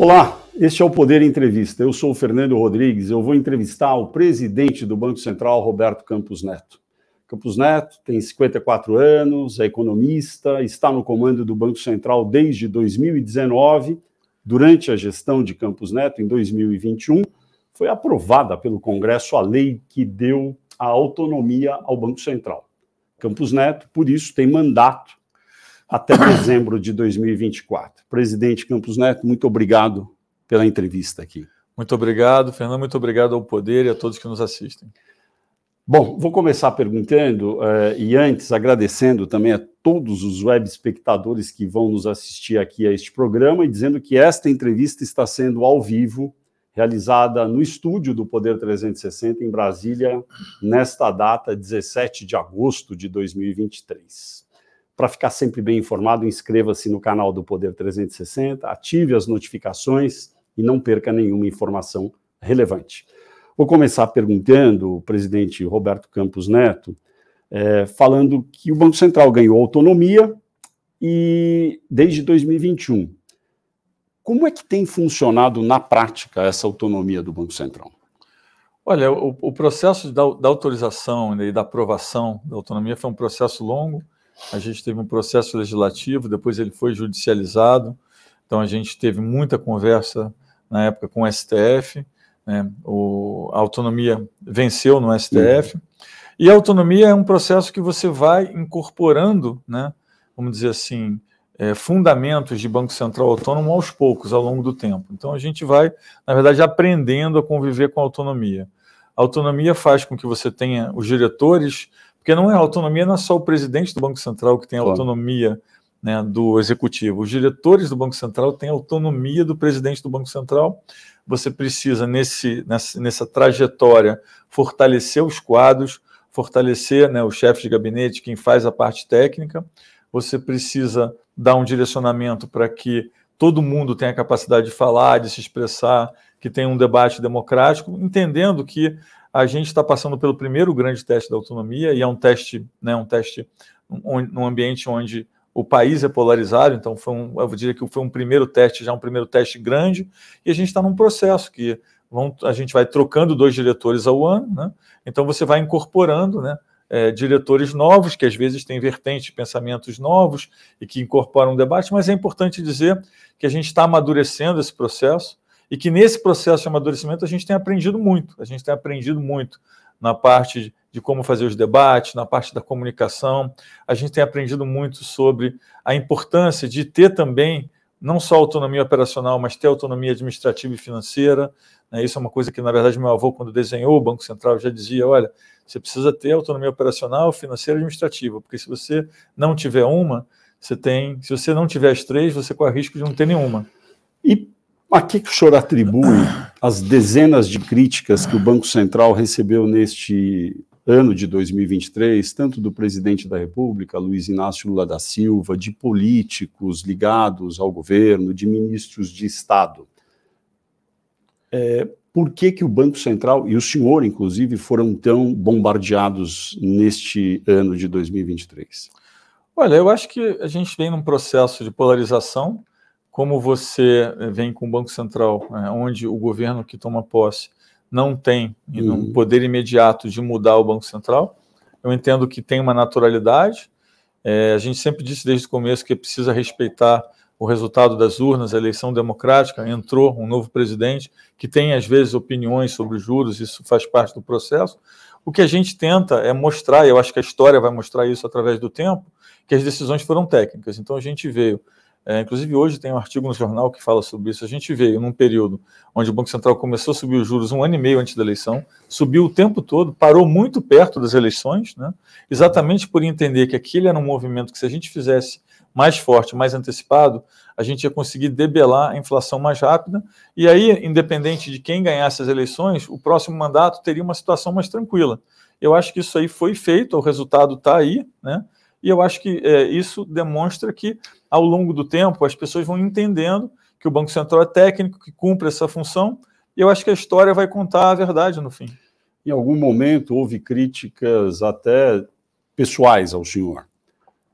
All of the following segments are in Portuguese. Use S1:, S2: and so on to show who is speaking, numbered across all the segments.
S1: Olá, este é o Poder Entrevista. Eu sou o Fernando Rodrigues. Eu vou entrevistar o presidente do Banco Central, Roberto Campos Neto. Campos Neto tem 54 anos, é economista, está no comando do Banco Central desde 2019. Durante a gestão de Campos Neto, em 2021, foi aprovada pelo Congresso a lei que deu a autonomia ao Banco Central. Campos Neto, por isso, tem mandato até dezembro de 2024. Presidente Campos Neto, muito obrigado pela entrevista aqui.
S2: Muito obrigado, Fernando. Muito obrigado ao Poder e a todos que nos assistem.
S1: Bom, vou começar perguntando uh, e antes agradecendo também a todos os web espectadores que vão nos assistir aqui a este programa e dizendo que esta entrevista está sendo ao vivo, realizada no estúdio do Poder 360 em Brasília, nesta data, 17 de agosto de 2023. Para ficar sempre bem informado, inscreva-se no canal do Poder 360, ative as notificações e não perca nenhuma informação relevante. Vou começar perguntando o presidente Roberto Campos Neto, é, falando que o Banco Central ganhou autonomia e desde 2021. Como é que tem funcionado na prática essa autonomia do Banco Central?
S2: Olha, o, o processo da, da autorização e da aprovação da autonomia foi um processo longo a gente teve um processo legislativo, depois ele foi judicializado, então a gente teve muita conversa na época com o STF, né? o, a autonomia venceu no STF, uhum. e a autonomia é um processo que você vai incorporando, né? vamos dizer assim, é, fundamentos de Banco Central Autônomo aos poucos, ao longo do tempo. Então a gente vai, na verdade, aprendendo a conviver com a autonomia. A autonomia faz com que você tenha os diretores porque não é autonomia, não é só o presidente do Banco Central que tem autonomia né, do executivo. Os diretores do Banco Central têm autonomia do presidente do Banco Central. Você precisa, nesse, nessa, nessa trajetória, fortalecer os quadros, fortalecer né, o chefe de gabinete, quem faz a parte técnica. Você precisa dar um direcionamento para que todo mundo tenha a capacidade de falar, de se expressar, que tenha um debate democrático, entendendo que a gente está passando pelo primeiro grande teste da autonomia, e é um teste, né, um teste num ambiente onde o país é polarizado, então foi um, eu diria que foi um primeiro teste, já um primeiro teste grande, e a gente está num processo que vão, a gente vai trocando dois diretores ao ano, né? então você vai incorporando né, é, diretores novos, que às vezes têm vertentes, pensamentos novos e que incorporam um debate, mas é importante dizer que a gente está amadurecendo esse processo, e que nesse processo de amadurecimento a gente tem aprendido muito. A gente tem aprendido muito na parte de como fazer os debates, na parte da comunicação. A gente tem aprendido muito sobre a importância de ter também não só autonomia operacional, mas ter autonomia administrativa e financeira. Né? Isso é uma coisa que, na verdade, meu avô, quando desenhou o Banco Central, já dizia: olha, você precisa ter autonomia operacional, financeira e administrativa, porque se você não tiver uma, você tem. Se você não tiver as três, você corre risco de não ter nenhuma.
S1: E a que, que o senhor atribui as dezenas de críticas que o Banco Central recebeu neste ano de 2023, tanto do presidente da República, Luiz Inácio Lula da Silva, de políticos ligados ao governo, de ministros de Estado? É, por que, que o Banco Central, e o senhor, inclusive, foram tão bombardeados neste ano de 2023?
S2: Olha, eu acho que a gente vem num processo de polarização como você eh, vem com o Banco Central, é, onde o governo que toma posse não tem uhum. um poder imediato de mudar o Banco Central, eu entendo que tem uma naturalidade. É, a gente sempre disse desde o começo que precisa respeitar o resultado das urnas, a eleição democrática. Entrou um novo presidente que tem, às vezes, opiniões sobre juros, isso faz parte do processo. O que a gente tenta é mostrar, e eu acho que a história vai mostrar isso através do tempo, que as decisões foram técnicas. Então, a gente veio é, inclusive, hoje tem um artigo no jornal que fala sobre isso. A gente veio num período onde o Banco Central começou a subir os juros um ano e meio antes da eleição, subiu o tempo todo, parou muito perto das eleições, né? exatamente por entender que aquele era um movimento que, se a gente fizesse mais forte, mais antecipado, a gente ia conseguir debelar a inflação mais rápida. E aí, independente de quem ganhasse as eleições, o próximo mandato teria uma situação mais tranquila. Eu acho que isso aí foi feito, o resultado está aí, né? E eu acho que é, isso demonstra que, ao longo do tempo, as pessoas vão entendendo que o Banco Central é técnico, que cumpre essa função, e eu acho que a história vai contar a verdade no fim.
S1: Em algum momento houve críticas até pessoais ao senhor.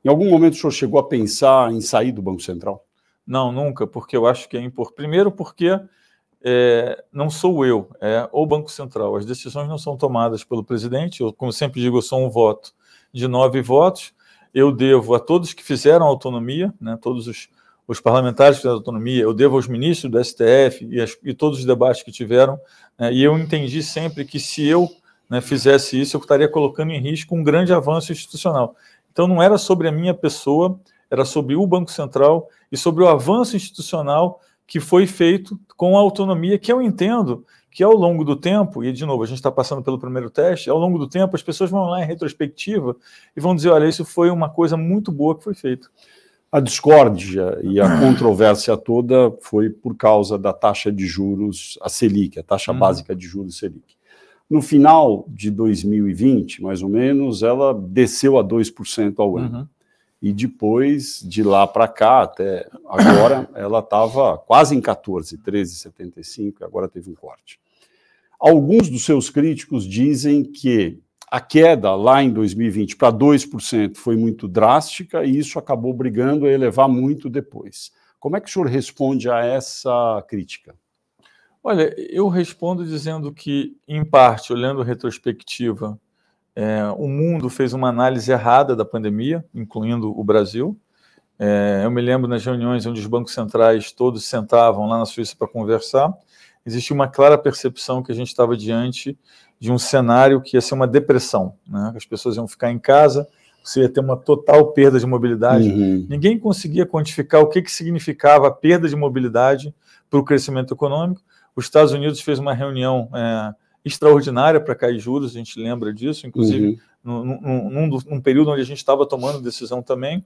S1: Em algum momento o senhor chegou a pensar em sair do Banco Central?
S2: Não, nunca, porque eu acho que é importante. Primeiro, porque é, não sou eu, é o Banco Central. As decisões não são tomadas pelo presidente. Eu, como sempre digo, eu sou um voto de nove votos. Eu devo a todos que fizeram autonomia, né, todos os, os parlamentares que fizeram autonomia, eu devo aos ministros do STF e, as, e todos os debates que tiveram. Né, e eu entendi sempre que se eu né, fizesse isso, eu estaria colocando em risco um grande avanço institucional. Então, não era sobre a minha pessoa, era sobre o Banco Central e sobre o avanço institucional que foi feito com a autonomia que eu entendo que ao longo do tempo, e de novo, a gente está passando pelo primeiro teste, ao longo do tempo as pessoas vão lá em retrospectiva e vão dizer, olha, isso foi uma coisa muito boa que foi feita.
S1: A discórdia e a controvérsia toda foi por causa da taxa de juros, a Selic, a taxa hum. básica de juros Selic. No final de 2020, mais ou menos, ela desceu a 2% ao ano. Uhum e depois de lá para cá até agora ela estava quase em 14, 13,75, agora teve um corte. Alguns dos seus críticos dizem que a queda lá em 2020 para 2% foi muito drástica e isso acabou brigando a elevar muito depois. Como é que o senhor responde a essa crítica?
S2: Olha, eu respondo dizendo que, em parte, olhando a retrospectiva, é, o mundo fez uma análise errada da pandemia, incluindo o Brasil. É, eu me lembro nas reuniões onde os bancos centrais todos sentavam lá na Suíça para conversar, existia uma clara percepção que a gente estava diante de um cenário que ia ser uma depressão. Né? As pessoas iam ficar em casa, você ia ter uma total perda de mobilidade. Uhum. Ninguém conseguia quantificar o que, que significava a perda de mobilidade para o crescimento econômico. Os Estados Unidos fez uma reunião é, extraordinária para cair juros, a gente lembra disso, inclusive uhum. Num, num, num, período onde a gente estava tomando decisão também.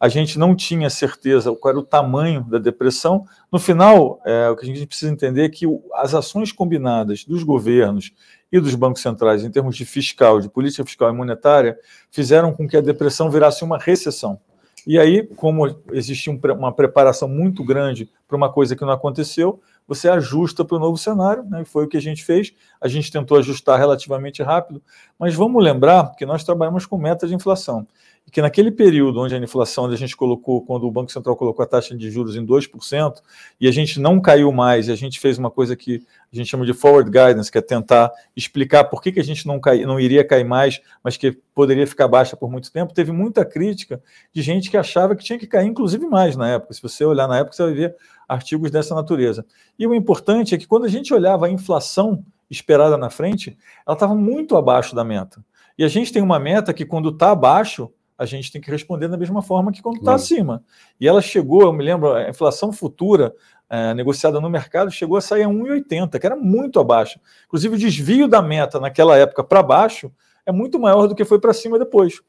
S2: A gente não tinha certeza qual era o tamanho da depressão. No final, é, o que a gente precisa entender é que as ações combinadas dos governos e dos bancos centrais, em termos de fiscal, de política fiscal e monetária, fizeram com que a depressão virasse uma recessão. E aí, como existia uma preparação muito grande para uma coisa que não aconteceu, você ajusta para o novo cenário, né? foi o que a gente fez. A gente tentou ajustar relativamente rápido, mas vamos lembrar que nós trabalhamos com meta de inflação. Que naquele período onde a inflação a gente colocou, quando o Banco Central colocou a taxa de juros em 2%, e a gente não caiu mais, e a gente fez uma coisa que a gente chama de forward guidance, que é tentar explicar por que, que a gente não, cai, não iria cair mais, mas que poderia ficar baixa por muito tempo, teve muita crítica de gente que achava que tinha que cair, inclusive mais na época. Se você olhar na época, você vai ver artigos dessa natureza. E o importante é que quando a gente olhava a inflação esperada na frente, ela estava muito abaixo da meta. E a gente tem uma meta que, quando está abaixo, a gente tem que responder da mesma forma que quando está uhum. acima. E ela chegou, eu me lembro, a inflação futura é, negociada no mercado chegou a sair a 1,80, que era muito abaixo. Inclusive, o desvio da meta naquela época para baixo é muito maior do que foi para cima depois.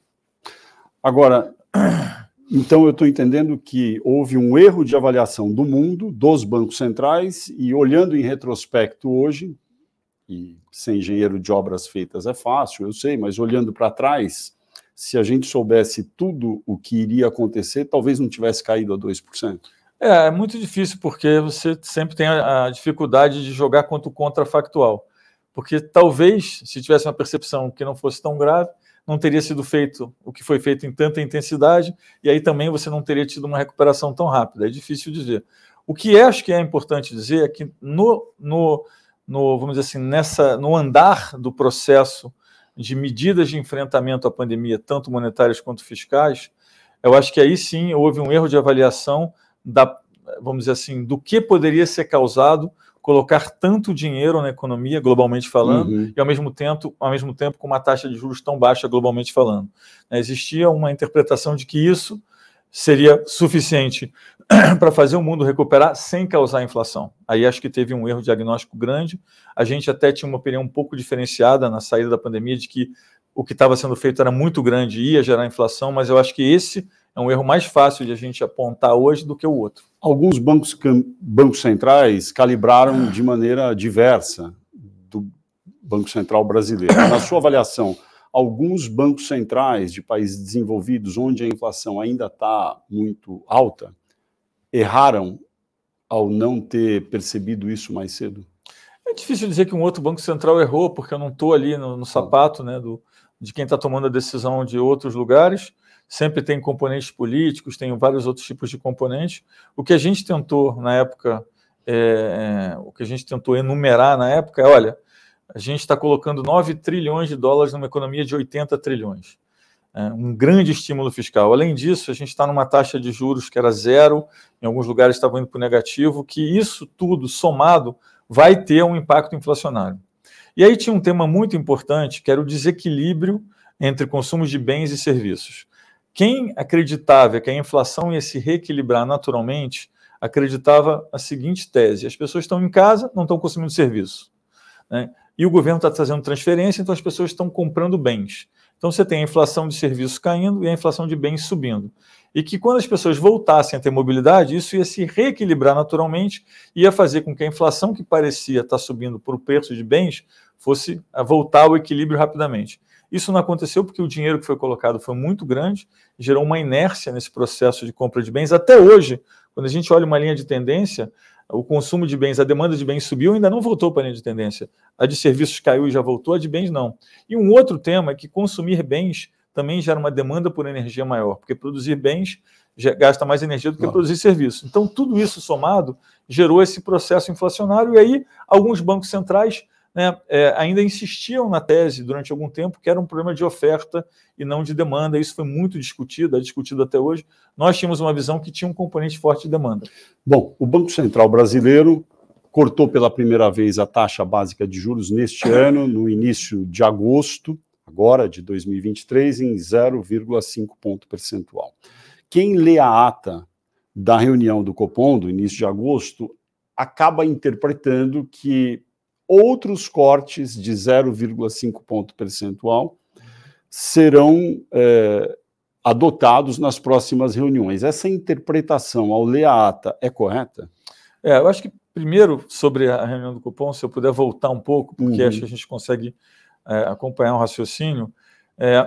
S1: Agora, então eu estou entendendo que houve um erro de avaliação do mundo, dos bancos centrais, e olhando em retrospecto hoje, e ser engenheiro de obras feitas é fácil, eu sei, mas olhando para trás, se a gente soubesse tudo o que iria acontecer, talvez não tivesse caído a 2%.
S2: É, é muito difícil, porque você sempre tem a, a dificuldade de jogar contra o contrafactual. Porque talvez, se tivesse uma percepção que não fosse tão grave, não teria sido feito o que foi feito em tanta intensidade, e aí também você não teria tido uma recuperação tão rápida. É difícil dizer. O que acho que é importante dizer é que no, no, no vamos dizer assim, nessa, no andar do processo de medidas de enfrentamento à pandemia, tanto monetárias quanto fiscais, eu acho que aí sim houve um erro de avaliação da, vamos dizer assim, do que poderia ser causado colocar tanto dinheiro na economia, globalmente falando, uhum. e ao mesmo tempo, ao mesmo tempo com uma taxa de juros tão baixa, globalmente falando. Existia uma interpretação de que isso seria suficiente para fazer o mundo recuperar sem causar inflação. Aí acho que teve um erro diagnóstico grande. A gente até tinha uma opinião um pouco diferenciada na saída da pandemia de que o que estava sendo feito era muito grande e ia gerar inflação, mas eu acho que esse é um erro mais fácil de a gente apontar hoje do que o outro.
S1: Alguns bancos, bancos centrais calibraram de maneira diversa do Banco Central brasileiro. Na sua avaliação, alguns bancos centrais de países desenvolvidos, onde a inflação ainda está muito alta, erraram ao não ter percebido isso mais cedo?
S2: É difícil dizer que um outro banco central errou, porque eu não estou ali no, no, sapato né, do, de quem está tomando a decisão de outros lugares. sempre tem componentes políticos, tem vários outros tipos de componentes. O que a gente tentou na época, é, é o que a gente tentou enumerar na época é, olha, a gente está colocando 9 trilhões de dólares numa economia de 80 trilhões. É um grande estímulo fiscal. Além disso, a gente está numa taxa de juros que era zero, em alguns lugares estava indo para o negativo, que isso tudo somado vai ter um impacto inflacionário. E aí tinha um tema muito importante, que era o desequilíbrio entre consumo de bens e serviços. Quem acreditava que a inflação ia se reequilibrar naturalmente, acreditava a seguinte tese: as pessoas estão em casa, não estão consumindo serviço. Né? E o governo está trazendo transferência, então as pessoas estão comprando bens. Então você tem a inflação de serviços caindo e a inflação de bens subindo. E que quando as pessoas voltassem a ter mobilidade, isso ia se reequilibrar naturalmente, ia fazer com que a inflação que parecia estar subindo por preço de bens fosse voltar ao equilíbrio rapidamente. Isso não aconteceu porque o dinheiro que foi colocado foi muito grande, gerou uma inércia nesse processo de compra de bens. Até hoje, quando a gente olha uma linha de tendência, o consumo de bens, a demanda de bens subiu, ainda não voltou para a linha de tendência. A de serviços caiu e já voltou, a de bens não. E um outro tema é que consumir bens também gera uma demanda por energia maior, porque produzir bens gasta mais energia do que produzir serviços. Então, tudo isso somado gerou esse processo inflacionário, e aí alguns bancos centrais né, é, ainda insistiam na tese durante algum tempo que era um problema de oferta e não de demanda. Isso foi muito discutido, é discutido até hoje. Nós tínhamos uma visão que tinha um componente forte de demanda.
S1: Bom, o Banco Central brasileiro cortou pela primeira vez a taxa básica de juros neste ano, no início de agosto, agora de 2023, em 0,5 ponto percentual. Quem lê a ata da reunião do Copom, do início de agosto, acaba interpretando que outros cortes de 0,5 ponto percentual serão é, adotados nas próximas reuniões. Essa interpretação, ao ler a ata, é correta?
S2: É, eu acho que, primeiro, sobre a reunião do cupom, se eu puder voltar um pouco, porque uhum. acho que a gente consegue é, acompanhar um raciocínio, é,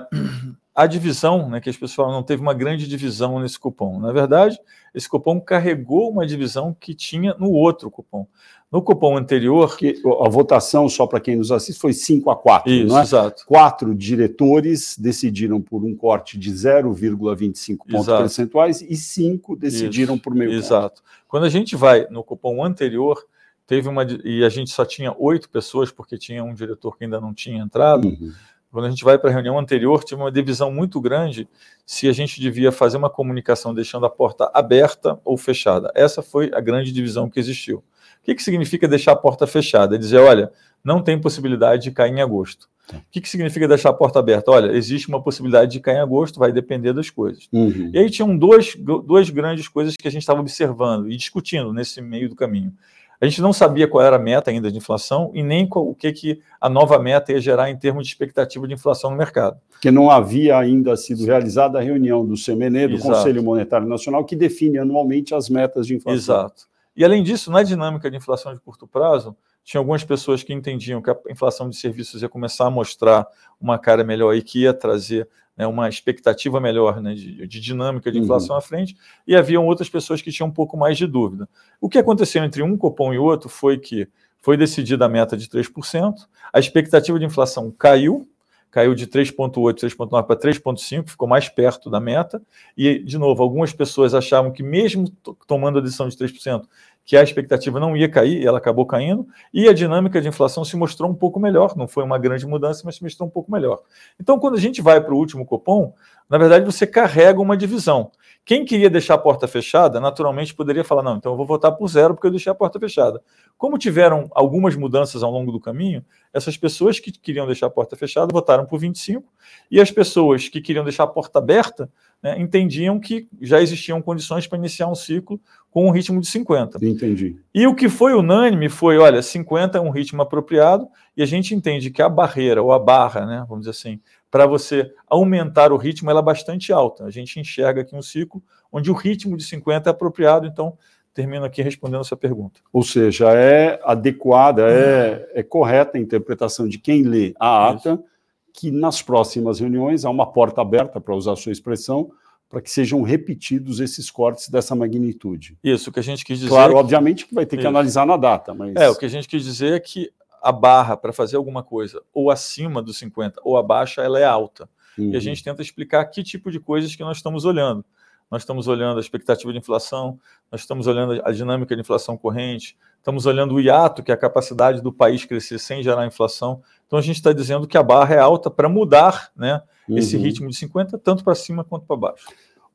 S2: a divisão, né, que as pessoas falam, não teve uma grande divisão nesse cupom. Na verdade, esse cupom carregou uma divisão que tinha no outro cupom. No cupom anterior.
S1: Que a votação, só para quem nos assiste, foi 5 a 4.
S2: Isso,
S1: é?
S2: exato.
S1: Quatro diretores decidiram por um corte de 0,25 pontos percentuais e cinco decidiram Isso, por meio
S2: Exato. Ponto. Quando a gente vai no cupom anterior, teve uma. E a gente só tinha oito pessoas, porque tinha um diretor que ainda não tinha entrado. Uhum quando a gente vai para a reunião anterior, tive uma divisão muito grande se a gente devia fazer uma comunicação deixando a porta aberta ou fechada. Essa foi a grande divisão que existiu. O que, que significa deixar a porta fechada? É dizer, olha, não tem possibilidade de cair em agosto. Tá. O que, que significa deixar a porta aberta? Olha, existe uma possibilidade de cair em agosto, vai depender das coisas. Uhum. E aí tinham duas, duas grandes coisas que a gente estava observando e discutindo nesse meio do caminho. A gente não sabia qual era a meta ainda de inflação e nem qual, o que, que a nova meta ia gerar em termos de expectativa de inflação no mercado.
S1: Porque não havia ainda sido realizada a reunião do CMN, do Exato. Conselho Monetário Nacional, que define anualmente as metas de inflação.
S2: Exato. E além disso, na dinâmica de inflação de curto prazo, tinha algumas pessoas que entendiam que a inflação de serviços ia começar a mostrar uma cara melhor e que ia trazer né, uma expectativa melhor né, de, de, dinâmica de inflação uhum. à frente, e haviam outras pessoas que tinham um pouco mais de dúvida. O que aconteceu entre um Copom e outro foi que foi decidida a meta de 3%, a expectativa de inflação caiu, caiu de 3,8, 3,9 para 3,5, ficou mais perto da meta. E, de novo, algumas pessoas achavam que, mesmo tomando a decisão de 3%, que a expectativa não ia cair, e ela acabou caindo, e a dinâmica de inflação se mostrou um pouco melhor. Não foi uma grande mudança, mas se mostrou um pouco melhor. Então, quando a gente vai para o último cupom, na verdade, você carrega uma divisão. Quem queria deixar a porta fechada, naturalmente poderia falar: não, então eu vou votar por zero porque eu deixei a porta fechada. Como tiveram algumas mudanças ao longo do caminho, essas pessoas que queriam deixar a porta fechada votaram por 25, e as pessoas que queriam deixar a porta aberta né, entendiam que já existiam condições para iniciar um ciclo com um ritmo de 50.
S1: Entendi.
S2: E o que foi unânime foi: olha, 50 é um ritmo apropriado, e a gente entende que a barreira ou a barra, né, vamos dizer assim, para você aumentar o ritmo, ela é bastante alta. A gente enxerga aqui um ciclo onde o ritmo de 50 é apropriado, então termino aqui respondendo a sua pergunta.
S1: Ou seja, é adequada, é, é correta a interpretação de quem lê a ata, Isso. que nas próximas reuniões há uma porta aberta, para usar a sua expressão, para que sejam repetidos esses cortes dessa magnitude.
S2: Isso, o que a gente quis dizer.
S1: Claro, é que... obviamente que vai ter que Isso. analisar na data, mas.
S2: É, o que a gente quis dizer é que a barra para fazer alguma coisa ou acima dos 50 ou abaixo, ela é alta. uhum. e a uhum. gente tenta explicar que tipo de coisas que nós estamos olhando. Nós estamos olhando a expectativa de inflação, nós estamos olhando a dinâmica de inflação corrente, estamos olhando o hiato, que é a capacidade do país crescer sem gerar inflação. Então a gente está dizendo que a barra é alta para mudar né, uhum. esse ritmo de 50, tanto para cima quanto para baixo.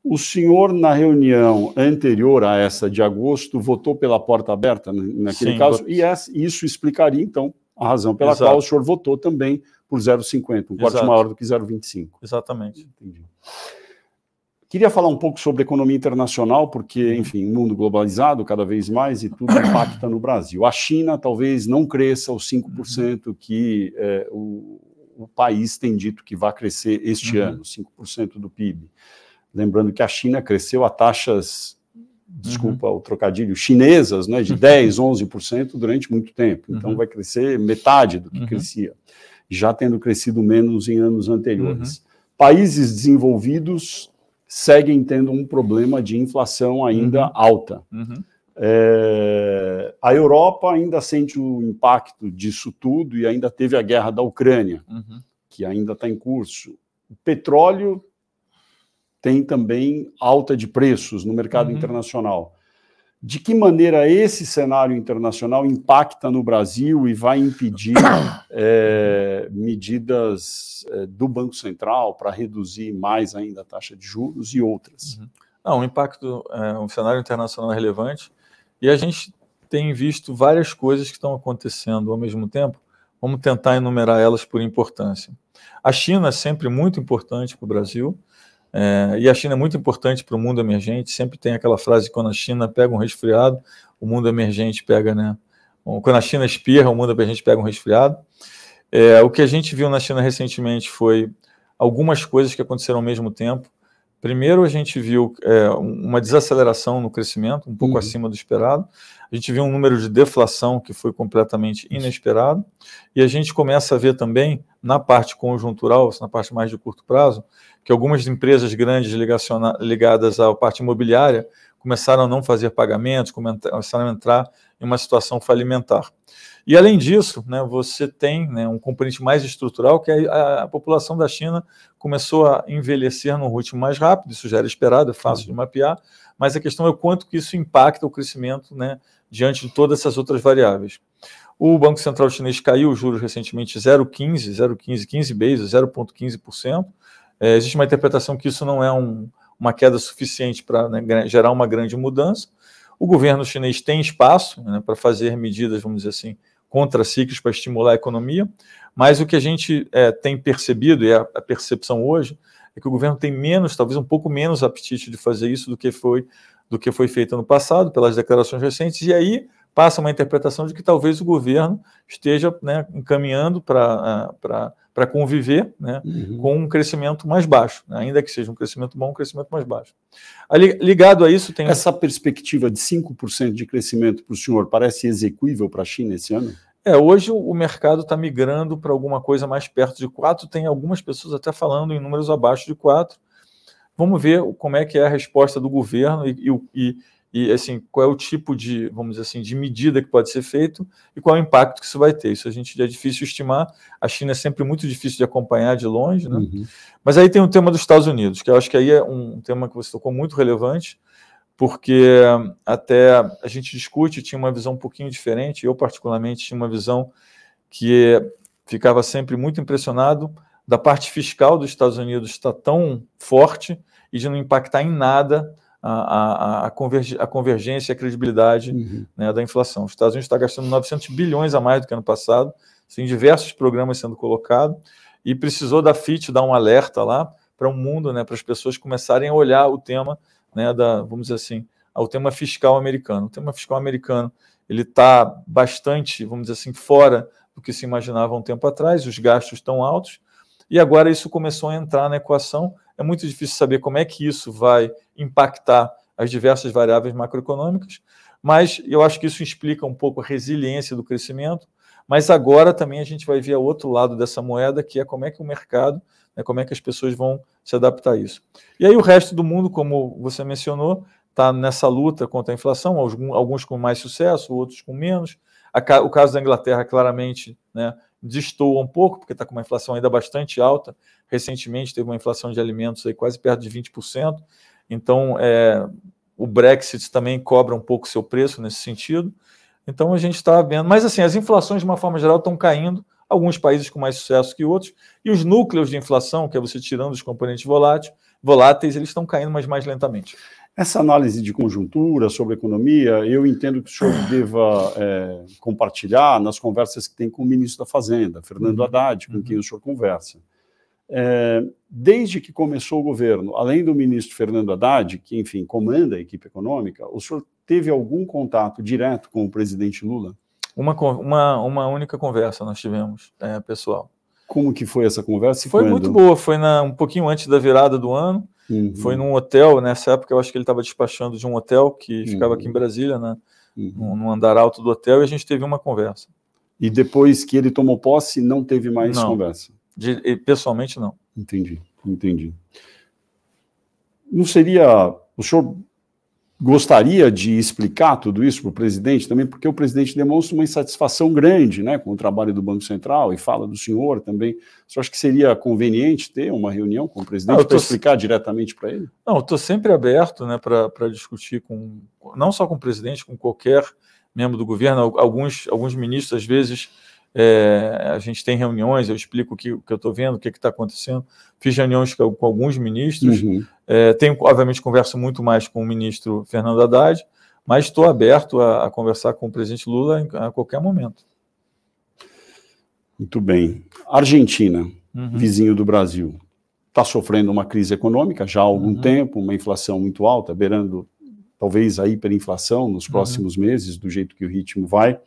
S1: O senhor, na reunião anterior a essa de agosto, votou pela porta aberta né, naquele Sim, caso, e isso explicaria, então, a razão pela Exato. qual o senhor votou também por 0,50, um corte maior do que 0,25.
S2: Exatamente. Entendi.
S1: Queria falar um pouco sobre economia internacional, porque, uhum. enfim, mundo globalizado cada vez mais e tudo impacta no Brasil. A China talvez não cresça os 5% uhum. que é, o, o, país tem dito que vai crescer este uhum. ano, 5% do PIB. Lembrando que a China cresceu a taxas, desculpa uhum. o trocadilho, chinesas, né, de 10, 11% durante muito tempo. Então uhum. vai crescer metade do que uhum. crescia, já tendo crescido menos em anos anteriores. Países desenvolvidos seguem tendo um problema de inflação ainda uhum. alta. Uhum. É, a Europa ainda sente o impacto disso tudo e ainda teve a guerra da Ucrânia, uhum. que ainda está em curso. O petróleo tem também alta de preços no mercado uhum. internacional de que maneira esse cenário internacional impacta no Brasil e vai impedir é, medidas é, do Banco Central para reduzir mais ainda a taxa de juros e outras? Uhum.
S2: Não, o impacto, é, um cenário internacional é relevante e a gente tem visto várias coisas que estão acontecendo ao mesmo tempo. Vamos tentar enumerar elas por importância. A China é sempre muito importante para o Brasil. É, e a China é muito importante para o mundo emergente. Sempre tem aquela frase: quando a China pega um resfriado, o mundo emergente pega, né? Quando a China espirra, o mundo emergente pega um resfriado. É, o que a gente viu na China recentemente foi algumas coisas que aconteceram ao mesmo tempo. Primeiro, a gente viu é, uma desaceleração no crescimento, um pouco uhum. acima do esperado. A gente viu um número de deflação que foi completamente inesperado. E a gente começa a ver também, na parte conjuntural, na parte mais de curto prazo, que algumas empresas grandes ligadas à parte imobiliária começaram a não fazer pagamentos, começaram a entrar em uma situação falimentar. E, além disso, né, você tem né, um componente mais estrutural, que é a, a, população da China começou a envelhecer num ritmo mais rápido, isso já era esperado, é fácil de mapear, mas a questão é o quanto que isso impacta o crescimento né, diante de todas essas outras variáveis. O Banco Central Chinês caiu os juros recentemente 0,15, 0,15, 15 bases, 0,15%, é, existe uma interpretação que isso não é um, uma queda suficiente para né, gerar uma grande mudança. O governo chinês tem espaço né, para fazer medidas, vamos dizer assim, contracíclicas para estimular a economia, mas o que a gente é, tem percebido, e a, a percepção hoje, é que o governo tem menos, talvez um pouco menos apetite de fazer isso do que foi do que foi feito no passado, pelas declarações recentes, e aí passa uma interpretação de que talvez o governo esteja né, encaminhando para para conviver né, uhum. com um crescimento mais baixo, né, ainda que seja um crescimento bom, um crescimento mais baixo. Ali, ligado a isso, tem.
S1: Essa perspectiva de 5% de crescimento para o senhor parece execuível para a China esse ano?
S2: É, hoje o mercado está migrando para alguma coisa mais perto de 4, tem algumas pessoas até falando em números abaixo de 4. Vamos ver como é que é a resposta do governo e, e, e assim qual é o tipo de vamos dizer assim de medida que pode ser feito e qual é o impacto que isso vai ter isso a gente é difícil estimar a China é sempre muito difícil de acompanhar de longe né? Uhum. mas aí tem o tema dos Estados Unidos que eu acho que aí é um tema que você tocou muito relevante porque até a gente discute tinha uma visão um pouquinho diferente eu particularmente tinha uma visão que ficava sempre muito impressionado da parte fiscal dos Estados Unidos estar tão forte e de não impactar em nada a, a, a, converg, a convergência e a credibilidade uhum. né, da inflação. Os Estados Unidos está gastando 900 bilhões a mais do que ano passado, tem diversos programas sendo colocados, e precisou da FIT dar um alerta lá para o mundo, né, para as pessoas começarem a olhar o tema, né, da, vamos dizer assim, ao tema fiscal americano. O tema fiscal americano ele está bastante, vamos dizer assim, fora do que se imaginava um tempo atrás, os gastos estão altos, e agora isso começou a entrar na equação é muito difícil saber como é que isso vai impactar as diversas variáveis macroeconômicas, mas eu acho que isso explica um pouco a resiliência do crescimento. Mas agora também a gente vai ver o outro lado dessa moeda, que é como é que o mercado, né, como é que as pessoas vão se adaptar a isso. E aí o resto do mundo, como você mencionou, está nessa luta contra a inflação, alguns com mais sucesso, outros com menos. o caso da Inglaterra, claramente, né, destoa um pouco, porque está com uma inflação ainda bastante alta. Recentemente teve uma inflação de alimentos aí quase perto de 20%. Então, é, o Brexit também cobra um pouco seu preço nesse sentido. Então, a gente está vendo. Mas, assim, as inflações, de uma forma geral, estão caindo. Alguns países com mais sucesso que outros. E os núcleos de inflação, que é você tirando os componentes voláteis, voláteis eles estão caindo, mas mais lentamente.
S1: Essa análise de conjuntura sobre economia, eu entendo que o senhor deva é, compartilhar nas conversas que tem com o ministro da Fazenda, Fernando uhum. Haddad, com uhum. quem o senhor conversa. É, desde que começou o governo, além do ministro Fernando Haddad, que, enfim, comanda a equipe econômica, o senhor teve algum contato direto com o presidente Lula?
S2: Uma, uma, uma única conversa nós tivemos, é, pessoal.
S1: Como que foi essa conversa?
S2: Foi quando? muito boa, foi na, um pouquinho antes da virada do ano. Uhum. Foi num hotel, nessa época eu acho que ele estava despachando de um hotel que uhum. ficava aqui em Brasília, né? Uhum. No andar alto do hotel, e a gente teve uma conversa.
S1: E depois que ele tomou posse, não teve mais não. conversa?
S2: De, pessoalmente, não.
S1: Entendi, entendi. Não seria. O senhor gostaria de explicar tudo isso para o presidente também, porque o presidente demonstra uma insatisfação grande né, com o trabalho do Banco Central e fala do senhor também. Você acha que seria conveniente ter uma reunião com o presidente para tô... explicar diretamente para ele?
S2: Não, estou sempre aberto né, para discutir com, não só com o presidente, com qualquer membro do governo. Alguns, alguns ministros, às vezes, é, a gente tem reuniões, eu explico o que, o que eu estou vendo, o que está acontecendo. Fiz reuniões com, com alguns ministros. Uhum. É, tenho, obviamente, converso muito mais com o ministro Fernando Haddad, mas estou aberto a, a, conversar com o presidente Lula a qualquer momento.
S1: Muito bem. Argentina, uhum. vizinho do Brasil, está sofrendo uma crise econômica já há algum uhum. tempo, uma inflação muito alta, beirando talvez a hiperinflação nos uhum. próximos meses, do jeito que o ritmo vai.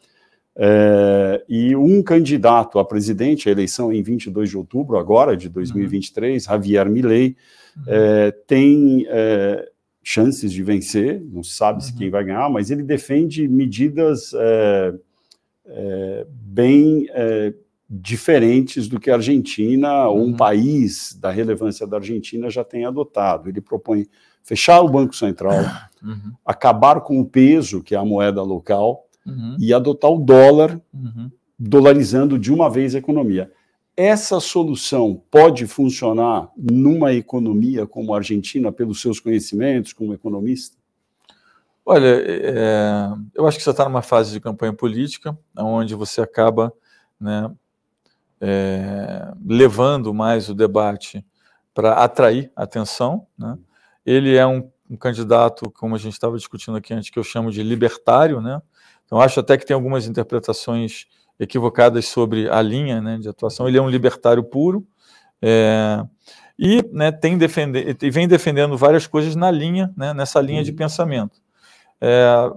S1: É, e um candidato a presidente, a eleição em 22 de outubro, agora de 2023, uhum. Javier Milei, uhum. é, tem é, chances de vencer, não se sabe uhum. se quem vai ganhar, mas ele defende medidas é, é, bem é, diferentes do que a Argentina, ou um uhum. país da relevância da Argentina, já tem adotado. Ele propõe fechar o Banco Central, uhum. acabar com o peso, que é a moeda local, uhum. e adotar o dólar, uhum. dolarizando de uma vez a economia. Essa solução pode funcionar numa economia como a Argentina, pelos seus conhecimentos como economista?
S2: Olha, é, eu acho que você está numa fase de campanha política, onde você acaba né, é, levando mais o debate para atrair atenção. Né? Ele é um, um candidato, como a gente estava discutindo aqui antes, que eu chamo de libertário, né? Então, acho até que tem algumas interpretações equivocadas sobre a linha né, de atuação. Ele é um libertário puro é, e né, tem defender, vem defendendo várias coisas na linha, né, nessa linha de uhum. pensamento. É,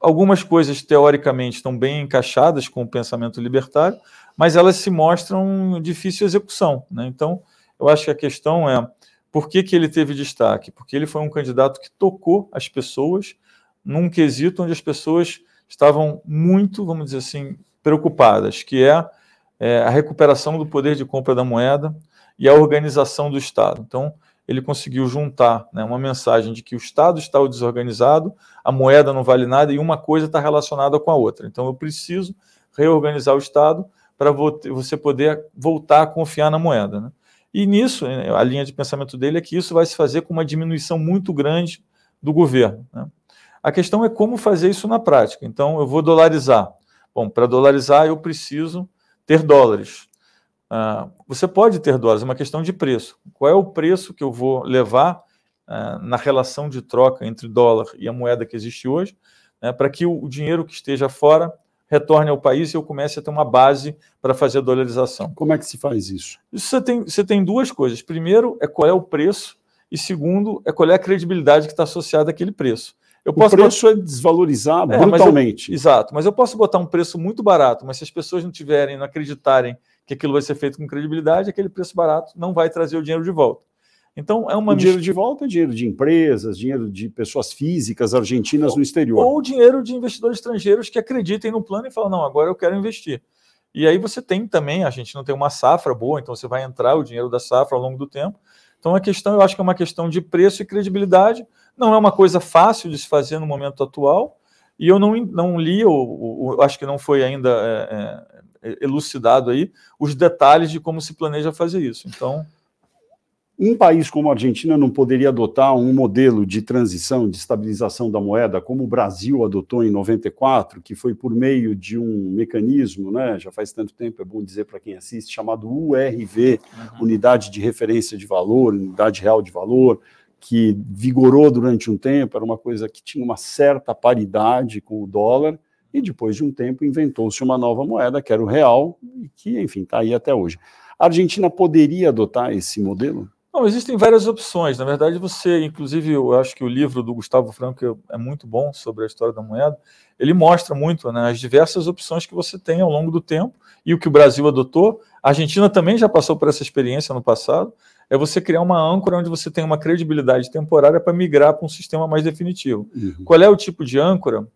S2: algumas coisas, teoricamente, estão bem encaixadas com o pensamento libertário, mas elas se mostram difícil execução. Né? Então, eu acho que a questão é por que, que ele teve destaque? Porque ele foi um candidato que tocou as pessoas num quesito onde as pessoas estavam muito, vamos dizer assim, preocupadas, que é, é, a recuperação do poder de compra da moeda e a organização do Estado. Então, ele conseguiu juntar né, uma mensagem de que o Estado está desorganizado, a moeda não vale nada e uma coisa está relacionada com a outra. Então, eu preciso reorganizar o Estado para você poder voltar a confiar na moeda. Né? E nisso, a linha de pensamento dele é que isso vai se fazer com uma diminuição muito grande do governo. Né? A questão é como fazer isso na prática. Então, eu vou dolarizar. Bom, para dolarizar, eu preciso ter dólares. Uh, você pode ter dólares, é uma questão de preço. Qual é o preço que eu vou levar uh, na relação de troca entre dólar e a moeda que existe hoje, né, para que o, dinheiro que esteja fora retorne ao país e eu comece a ter uma base para fazer a dolarização.
S1: Como é que se faz isso?
S2: isso você, tem, você tem duas coisas. Primeiro, é qual é o preço, e segundo, é qual é a credibilidade que está associada àquele preço.
S1: Eu posso o preço botar... é desvalorizar é, brutalmente.
S2: Mas eu... Exato, mas eu posso botar um preço muito barato, mas se as pessoas não tiverem, não acreditarem que aquilo vai ser feito com credibilidade, aquele preço barato não vai trazer o dinheiro de volta. Então é uma
S1: o dinheiro de volta é dinheiro de empresas, dinheiro de pessoas físicas argentinas
S2: ou,
S1: no exterior.
S2: Ou dinheiro de investidores estrangeiros que acreditem no plano e falam, não, agora eu quero investir. E aí você tem também, a gente não tem uma safra boa, então você vai entrar o dinheiro da safra ao longo do tempo. Então a questão, eu acho que é uma questão de preço e credibilidade. Não é uma coisa fácil de se fazer no momento atual. E eu não, não li, ou, acho que não foi ainda é, é, elucidado aí os detalhes de como se planeja fazer isso. Então,
S1: um país como a Argentina não poderia adotar um modelo de transição, de estabilização da moeda, como o Brasil adotou em 94, que foi por meio de um mecanismo, né, já faz tanto tempo, é bom dizer para quem assiste, chamado URV, uhum. Unidade de Referência de Valor, Unidade Real de Valor, que vigorou durante um tempo, era uma coisa que tinha uma certa paridade com o dólar, e depois de um tempo inventou-se uma nova moeda, que era o real, e que, enfim, está aí até hoje. A Argentina poderia adotar esse modelo?
S2: Não, existem várias opções. Na verdade, você, inclusive, eu acho que o livro do Gustavo Franco é muito bom sobre a história da moeda. Ele mostra muito né, as diversas opções que você tem ao longo do tempo e o que o Brasil adotou. A Argentina também já passou por essa experiência no passado. É você criar uma âncora onde você tem uma credibilidade temporária para migrar para um sistema mais definitivo. Uhum. Qual é o tipo de âncora?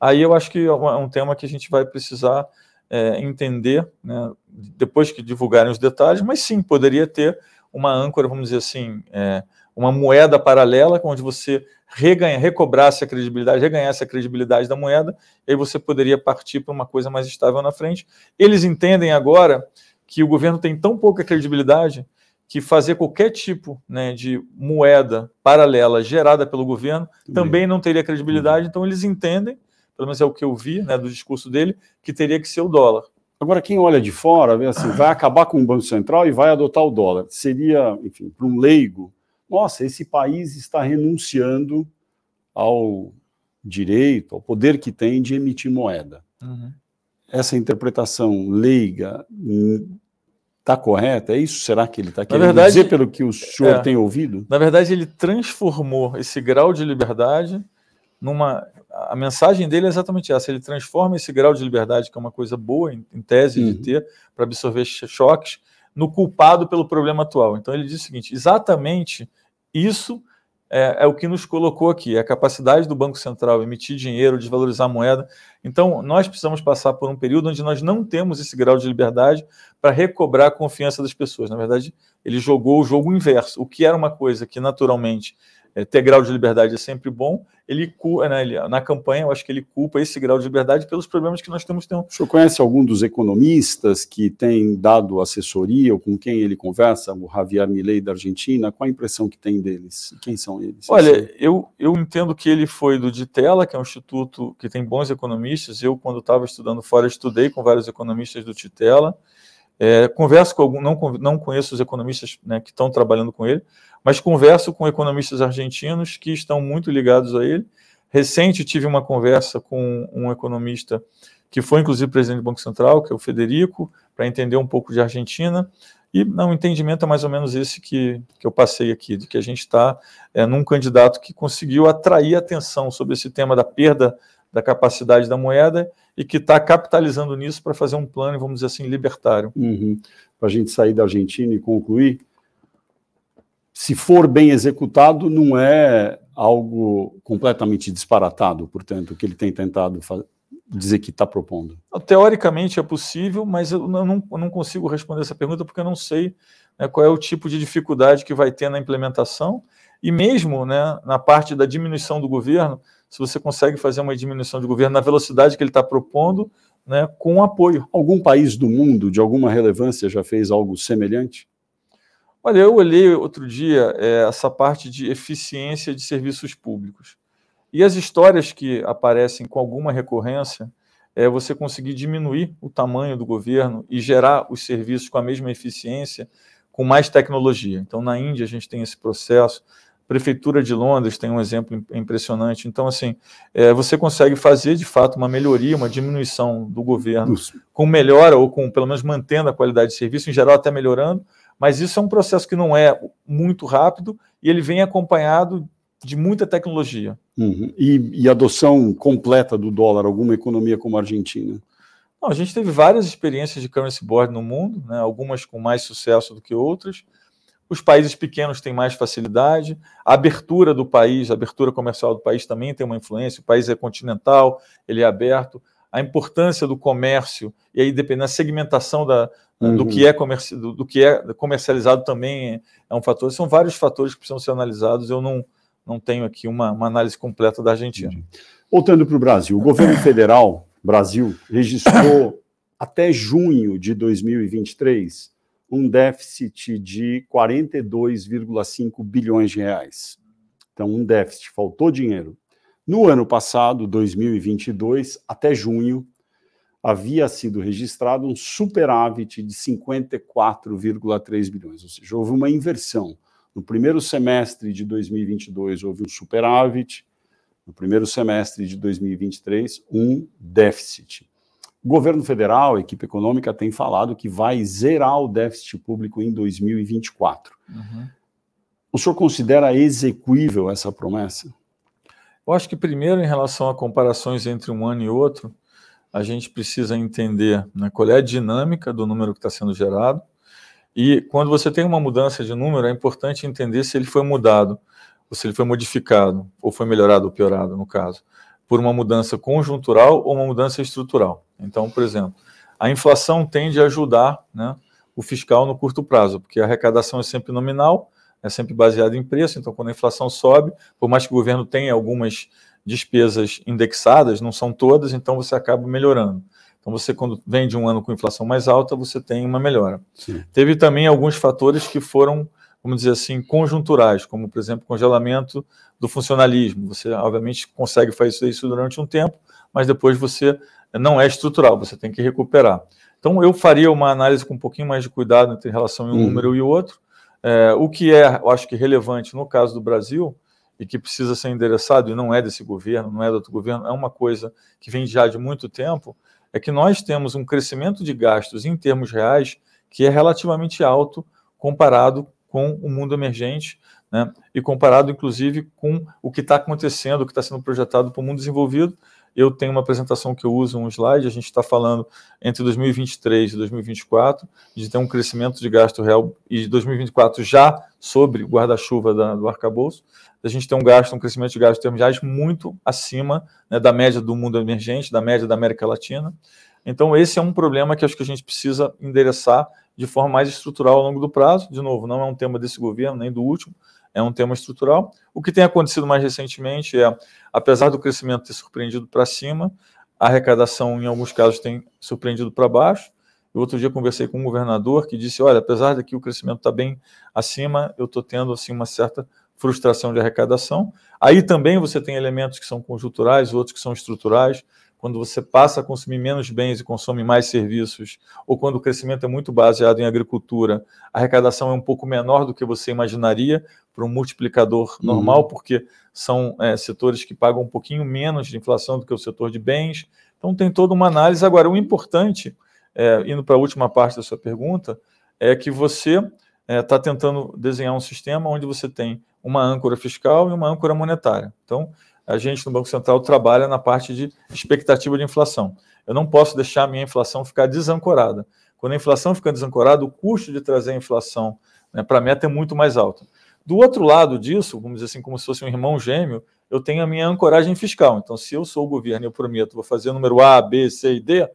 S2: Aí eu acho que é um tema que a gente vai precisar é, entender né, depois que divulgarem os detalhes, mas sim, poderia ter uma âncora, vamos dizer assim, é, uma moeda paralela, onde você reganha, recobrasse a credibilidade, reganhasse a credibilidade da moeda, e aí você poderia partir para uma coisa mais estável na frente. Eles entendem agora que o governo tem tão pouca credibilidade que fazer qualquer tipo né, de moeda paralela gerada pelo governo também não teria credibilidade, então eles entendem, pelo menos é o que eu vi né, do discurso dele, que teria que ser o dólar.
S1: Agora, quem olha de fora, vê assim, vai acabar com o Banco Central e vai adotar o dólar. Seria, enfim, para um leigo, nossa, esse país está renunciando ao direito, ao poder que tem de emitir moeda. Uhum. Essa interpretação leiga está correta? É isso? Será que ele está querendo verdade, dizer pelo que o senhor é, tem ouvido?
S2: Na verdade, ele transformou esse grau de liberdade numa a mensagem dele é exatamente essa. Ele transforma esse grau de liberdade, que é uma coisa boa, em, em tese, uhum. de ter, para absorver choques, no culpado pelo problema atual. Então, ele diz o seguinte: exatamente isso é, é, o que nos colocou aqui, é a capacidade do Banco Central emitir dinheiro, desvalorizar a moeda. Então, nós precisamos passar por um período onde nós não temos esse grau de liberdade para recobrar a confiança das pessoas. Na verdade, ele jogou o jogo inverso, o que era uma coisa que naturalmente é, ter grau de liberdade é sempre bom. Ele, né, ele, na campanha, eu acho que ele culpa esse grau de liberdade pelos problemas que nós temos.
S1: O senhor conhece algum dos economistas que tem dado assessoria ou com quem ele conversa? O Javier Milei da Argentina, qual a impressão que tem deles? Quem são eles?
S2: Olha, eu, eu entendo que ele foi do Ditela, que é um instituto que tem bons economistas. Eu, quando estava estudando fora, estudei com vários economistas do Titela. É, converso com algum, não, não conheço os economistas né, que estão trabalhando com ele, mas converso com economistas argentinos que estão muito ligados a ele. Recente tive uma conversa com um economista que foi inclusive presidente do Banco Central, que é o Federico, para entender um pouco de Argentina. E não, o entendimento é mais ou menos esse que, que eu passei aqui, de que a gente está é, num candidato que conseguiu atrair atenção sobre esse tema da perda da capacidade da moeda e que está capitalizando nisso para fazer um plano, vamos dizer assim, libertário.
S1: Uhum. Para a gente sair da Argentina e concluir, se for bem executado, não é algo completamente disparatado, portanto, o que ele tem tentado dizer que está propondo.
S2: Teoricamente é possível, mas eu não, eu não, consigo responder essa pergunta porque eu não sei né, qual é o tipo de dificuldade que vai ter na implementação e mesmo né, na parte da diminuição do governo, se você consegue fazer uma diminuição de governo na velocidade que ele está propondo, né, com apoio.
S1: Algum país do mundo de alguma relevância já fez algo semelhante?
S2: Olha, eu olhei outro dia é, essa parte de eficiência de serviços públicos. E as histórias que aparecem com alguma recorrência é você conseguir diminuir o tamanho do governo e gerar os serviços com a mesma eficiência, com mais tecnologia. Então, na Índia, a gente tem esse processo. Prefeitura de Londres tem um exemplo impressionante. Então, assim, é, você consegue fazer de fato uma melhoria, uma diminuição do governo, com melhora ou com pelo menos mantendo a qualidade de serviço, em geral até melhorando, mas isso é um processo que não é muito rápido e ele vem acompanhado de muita tecnologia.
S1: Uhum. E, e adoção completa do dólar, alguma economia como a Argentina?
S2: Não, a gente teve várias experiências de currency board no mundo, né, algumas com mais sucesso do que outras. Os países pequenos têm mais facilidade, a abertura do país, a abertura comercial do país também tem uma influência. O país é continental, ele é aberto. A importância do comércio, e aí dependendo da segmentação da, uhum. do, que é comerci do, do, que é comercializado também é um fator. São vários fatores que precisam ser analisados. Eu não, não tenho aqui uma, uma análise completa da Argentina.
S1: Voltando para o Brasil, o governo federal, Brasil, registrou até junho de 2023, um déficit de 42,5 bilhões de reais. Então, um déficit, faltou dinheiro. No ano passado, 2022, até junho, havia sido registrado um superávit de 54,3 bilhões, ou seja, houve uma inversão. No primeiro semestre de 2022 houve um superávit, no primeiro semestre de 2023 um déficit. O governo federal, a equipe econômica, tem falado que vai zerar o déficit público em 2024. Uhum. O senhor considera execuível essa promessa?
S2: Eu acho que, primeiro, em relação a comparações entre um ano e outro, a gente precisa entender né, qual é a dinâmica do número que está sendo gerado. E quando você tem uma mudança de número, é importante entender se ele foi mudado, ou se ele foi modificado, ou foi melhorado ou piorado, no caso, por uma mudança conjuntural ou uma mudança estrutural. Então, por exemplo, a inflação tende a ajudar né, o fiscal no curto prazo, porque a arrecadação é sempre nominal, é sempre baseada em preço, então quando a inflação sobe, por mais que o governo tenha algumas despesas indexadas, não são todas, então você acaba melhorando. Então, você, quando vem de um ano com inflação mais alta, você tem uma melhora. Sim. Teve também alguns fatores que foram, vamos dizer assim, conjunturais, como, por exemplo, congelamento do funcionalismo. Você, obviamente, consegue fazer isso durante um tempo, mas depois você não é estrutural, você tem que recuperar. Então, eu faria uma análise com um pouquinho mais de cuidado entre relação em um uhum. número e outro. É, o que é, eu acho que relevante no caso do Brasil, e que precisa ser endereçado, e não é desse governo, não é do outro governo, é uma coisa que vem já de muito tempo, é que nós temos um crescimento de gastos em termos reais que é relativamente alto comparado com o mundo emergente, né? e comparado, inclusive, com o que está acontecendo, o que está sendo projetado para o mundo desenvolvido, eu tenho uma apresentação que eu uso, um slide, a gente está falando entre 2023 e 2024 de ter um crescimento de gasto real e de 2024 já sobre o guarda-chuva do arcabouço, a gente ter um gasto, um crescimento de gastos termos muito acima né, da média do mundo emergente, da média da América Latina. Então, esse é um problema que acho que a gente precisa endereçar de forma mais estrutural ao longo do prazo. De novo, não é um tema desse governo, nem do último, é um tema estrutural. O que tem acontecido mais recentemente é, apesar do crescimento ter surpreendido para cima, a arrecadação, em alguns casos, tem surpreendido para baixo. Eu, outro dia conversei com um governador que disse: olha, apesar de que o crescimento está bem acima, eu estou tendo assim uma certa frustração de arrecadação. Aí também você tem elementos que são conjunturais, outros que são estruturais quando você passa a consumir menos bens e consome mais serviços, ou quando o crescimento é muito baseado em agricultura, a arrecadação é um pouco menor do que você imaginaria para um multiplicador uhum. normal, porque são é, setores que pagam um pouquinho menos de inflação do que o setor de bens. Então tem toda uma análise. Agora, o importante, é, indo para a última parte da sua pergunta, é que você está é, tentando desenhar um sistema onde você tem uma âncora fiscal e uma âncora monetária. Então, a gente no Banco Central trabalha na parte de expectativa de inflação. Eu não posso deixar a minha inflação ficar desancorada. Quando a inflação fica desancorada, o custo de trazer a inflação né, para a meta é muito mais alto. Do outro lado disso, vamos dizer assim, como se fosse um irmão gêmeo, eu tenho a minha ancoragem fiscal. Então, se eu sou o governo e eu prometo, vou fazer o número A, B, C e D,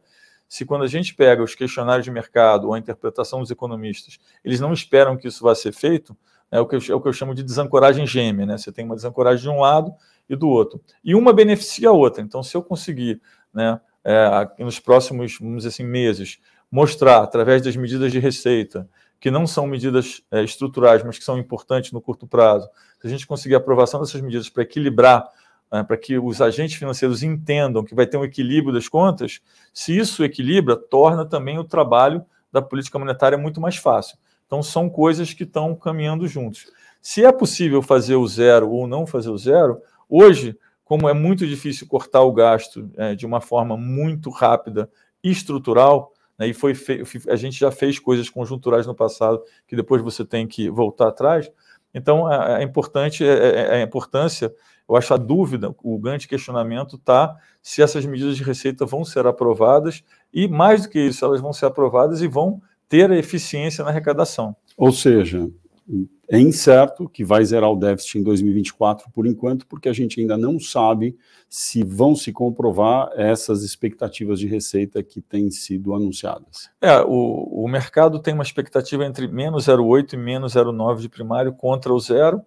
S2: se quando a gente pega os questionários de mercado ou a interpretação dos economistas, eles não esperam que isso vá ser feito, é o que eu, é o que eu chamo de desancoragem gêmea. Né? Você tem uma desancoragem de um lado e do outro. E uma beneficia a outra. Então, se eu conseguir, né, é, nos próximos, vamos assim, meses, mostrar, através das medidas de receita, que não são medidas é, estruturais, mas que são importantes no curto prazo, se a gente conseguir a aprovação dessas medidas para equilibrar, é, para que os agentes financeiros entendam que vai ter um equilíbrio das contas, se isso equilibra, torna também o trabalho da política monetária muito mais fácil. Então, são coisas que estão caminhando juntos. Se é possível fazer o zero ou não fazer o zero, Hoje, como é muito difícil cortar o gasto é, de uma forma muito rápida e estrutural, né, e foi a gente já fez coisas conjunturais no passado que depois você tem que voltar atrás. Então, a, importante é, é, é a importância, eu acho a dúvida, o grande questionamento está se essas medidas de receita vão ser aprovadas e, mais do que isso, elas vão ser aprovadas e vão ter a eficiência na arrecadação.
S1: Ou seja, é incerto que vai zerar o déficit em 2024 por enquanto, porque a gente ainda não sabe se vão se comprovar essas expectativas de receita que têm sido anunciadas.
S2: É, o, o mercado tem uma expectativa entre menos 0,8 e menos 0,9 de primário contra o zero.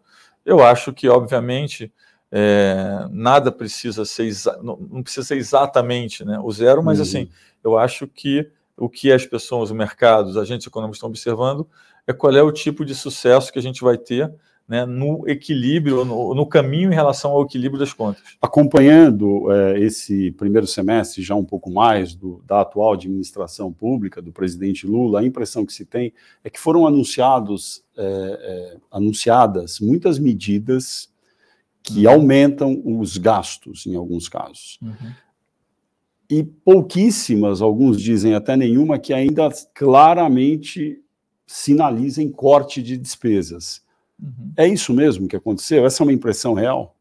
S2: Eu acho que, obviamente, é, nada precisa ser, não, não, precisa ser exatamente né, o zero, mas uhum. assim, eu acho que o que as pessoas, o mercado, os agentes econômicos estão observando é qual é o tipo de sucesso que a gente vai ter né, no equilíbrio, no, no, caminho em relação ao equilíbrio das contas.
S1: Acompanhando é, esse primeiro semestre, já um pouco mais do, da atual administração pública do presidente Lula, a impressão que se tem é que foram anunciados, é, é, anunciadas muitas medidas que uhum. aumentam os gastos em alguns casos. Uhum. E pouquíssimas, alguns dizem até nenhuma, que ainda claramente sinalizem corte de despesas. Uhum. É isso mesmo que aconteceu? Essa é uma impressão real?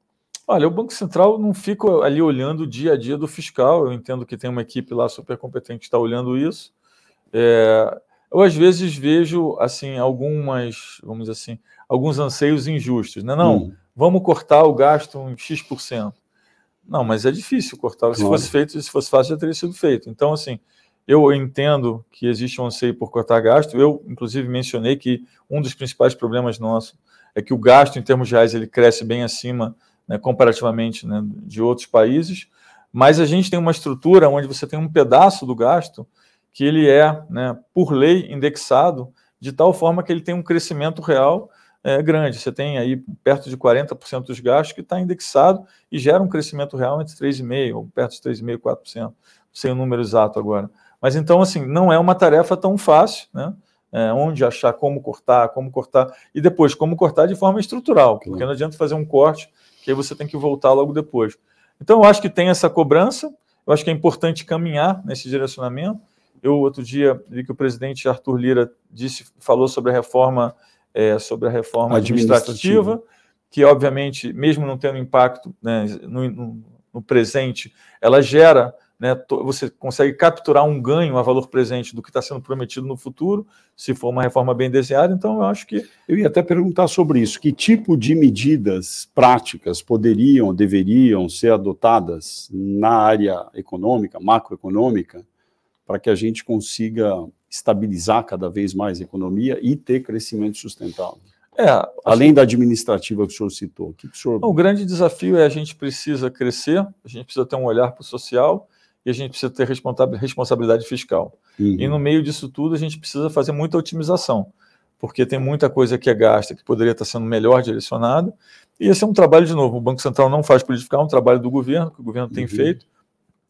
S2: Olha, o Banco Central não fica ali olhando o dia a dia do fiscal. Eu entendo que tem uma equipe lá super competente que está olhando isso. É, eu às vezes vejo assim algumas, vamos dizer assim, alguns anseios injustos, né? Não, hum. vamos cortar o gasto em x%. Não, mas é difícil cortar. Se fosse feito, se fosse fácil, já teria sido feito. Então, assim, eu entendo que existe um anseio por cortar gasto. Eu, inclusive, mencionei que um dos principais problemas nossos é que o gasto em termos reais ele cresce bem acima, né, comparativamente, né, de outros países. Mas a gente tem uma estrutura onde você tem um pedaço do gasto que ele é, né, por lei, indexado de tal forma que ele tem um crescimento real é, grande. Você tem aí perto de 40% dos gastos que está indexado e gera um crescimento real entre 3,5% ou perto de 3,5%, 4%, sem o número exato agora. Mas então, assim, não é uma tarefa tão fácil, né? É, onde achar como cortar, como cortar, e depois como cortar de forma estrutural, porque não adianta fazer um corte que aí você tem que voltar logo depois. Então, eu acho que tem essa cobrança, eu acho que é importante caminhar nesse direcionamento. Eu, outro dia, vi que o presidente Arthur Lira disse, falou sobre a reforma, é, sobre a reforma administrativa, administrativa, que, obviamente, mesmo não tendo impacto né, no, no, no presente, ela gera né, você consegue capturar um ganho a valor presente do que está sendo prometido no futuro, se for uma reforma bem desenhada. Então, eu acho que.
S1: Eu ia até perguntar sobre isso: que tipo de medidas práticas poderiam, deveriam ser adotadas na área econômica, macroeconômica, para que a gente consiga estabilizar cada vez mais a economia e ter crescimento sustentável? É, Além da administrativa que o senhor citou. O, que o, senhor...
S2: o grande desafio é a gente precisa crescer, a gente precisa ter um olhar para o social e a gente precisa ter responsabilidade fiscal. Uhum. E no meio disso tudo, a gente precisa fazer muita otimização, porque tem muita coisa que é gasta que poderia estar sendo melhor direcionada. E esse é um trabalho, de novo, o Banco Central não faz política é um trabalho do governo, que o governo uhum. tem feito.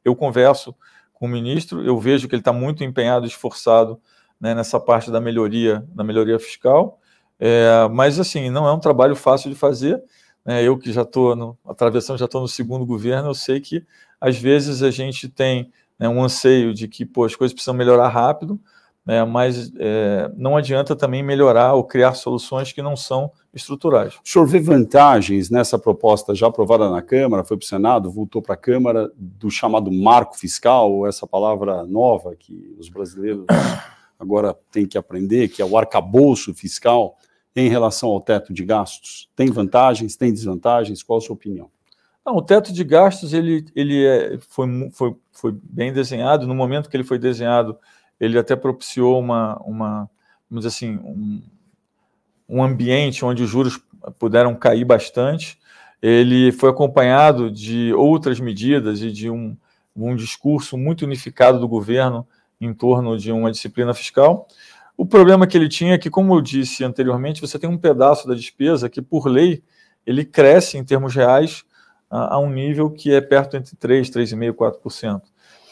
S2: Eu converso com o ministro, eu vejo que ele está muito empenhado, esforçado né, nessa parte da melhoria, da melhoria fiscal. É, mas, assim, não é um trabalho fácil de fazer. Né, eu que já estou atravessando, já estou no segundo governo, eu sei que às vezes a gente tem né, um anseio de que pô, as coisas precisam melhorar rápido, né, mas é, não adianta também melhorar ou criar soluções que não são estruturais.
S1: O senhor vê vantagens nessa proposta já aprovada na Câmara, foi para o Senado, voltou para a Câmara, do chamado marco fiscal, essa palavra nova que os brasileiros agora têm que aprender, que é o arcabouço fiscal, em relação ao teto de gastos? Tem vantagens, tem desvantagens? Qual a sua opinião?
S2: Não, o teto de gastos ele, ele é, foi, foi, foi bem desenhado. No momento que ele foi desenhado, ele até propiciou uma, uma vamos dizer assim, um, um ambiente onde os juros puderam cair bastante. Ele foi acompanhado de outras medidas e de um, um discurso muito unificado do governo em torno de uma disciplina fiscal. O problema que ele tinha é que, como eu disse anteriormente, você tem um pedaço da despesa que, por lei, ele cresce em termos reais a, a um nível que é perto entre 3, 3,5%, 4%.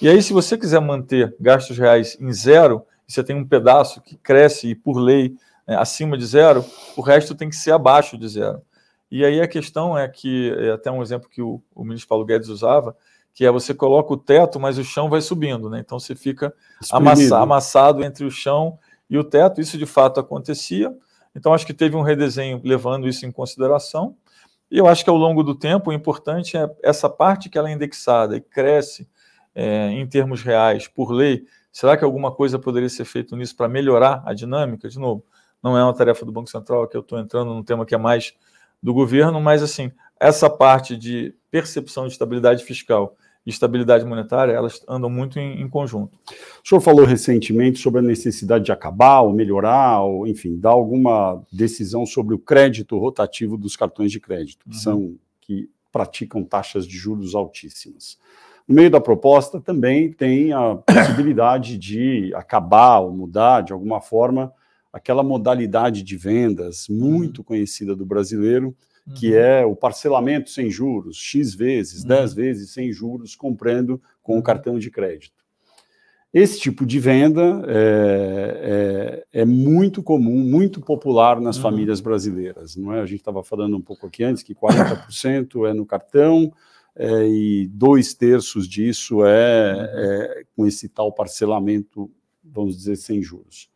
S2: E aí, se você quiser manter gastos reais em zero, e você tem um pedaço que cresce e, por lei, é, acima de zero, o resto tem que ser abaixo de zero. E aí a questão é que, é até um exemplo que o, o ministro Paulo Guedes usava, que é você coloca o teto, mas o chão vai subindo, né? Então você fica amassa, amassado entre o chão e o teto. Isso de fato acontecia. Então acho que teve um redesenho levando isso em consideração. E eu acho que ao longo do tempo o importante é essa parte que ela é indexada e cresce é, em termos reais por lei. Será que alguma coisa poderia ser feita nisso para melhorar a dinâmica? De novo, não é uma tarefa do Banco Central, que eu estou entrando num tema que é mais do governo, mas assim, essa parte de percepção de estabilidade fiscal e estabilidade monetária, elas andam muito em, em, conjunto.
S1: O senhor falou recentemente sobre a necessidade de acabar ou melhorar, ou enfim, dar alguma decisão sobre o crédito rotativo dos cartões de crédito, que uhum. são que praticam taxas de juros altíssimas. No meio da proposta também tem a possibilidade de acabar ou mudar de alguma forma aquela modalidade de vendas muito conhecida do brasileiro, que uhum. é o parcelamento sem juros, X vezes, uhum. 10 vezes sem juros, comprando com o uhum. cartão de crédito. Esse tipo de venda é, é, é muito comum, muito popular nas uhum. famílias brasileiras. Não é? A gente estava falando um pouco aqui antes que 40% é no cartão é, e dois terços disso é, é com esse tal parcelamento, vamos dizer, sem juros.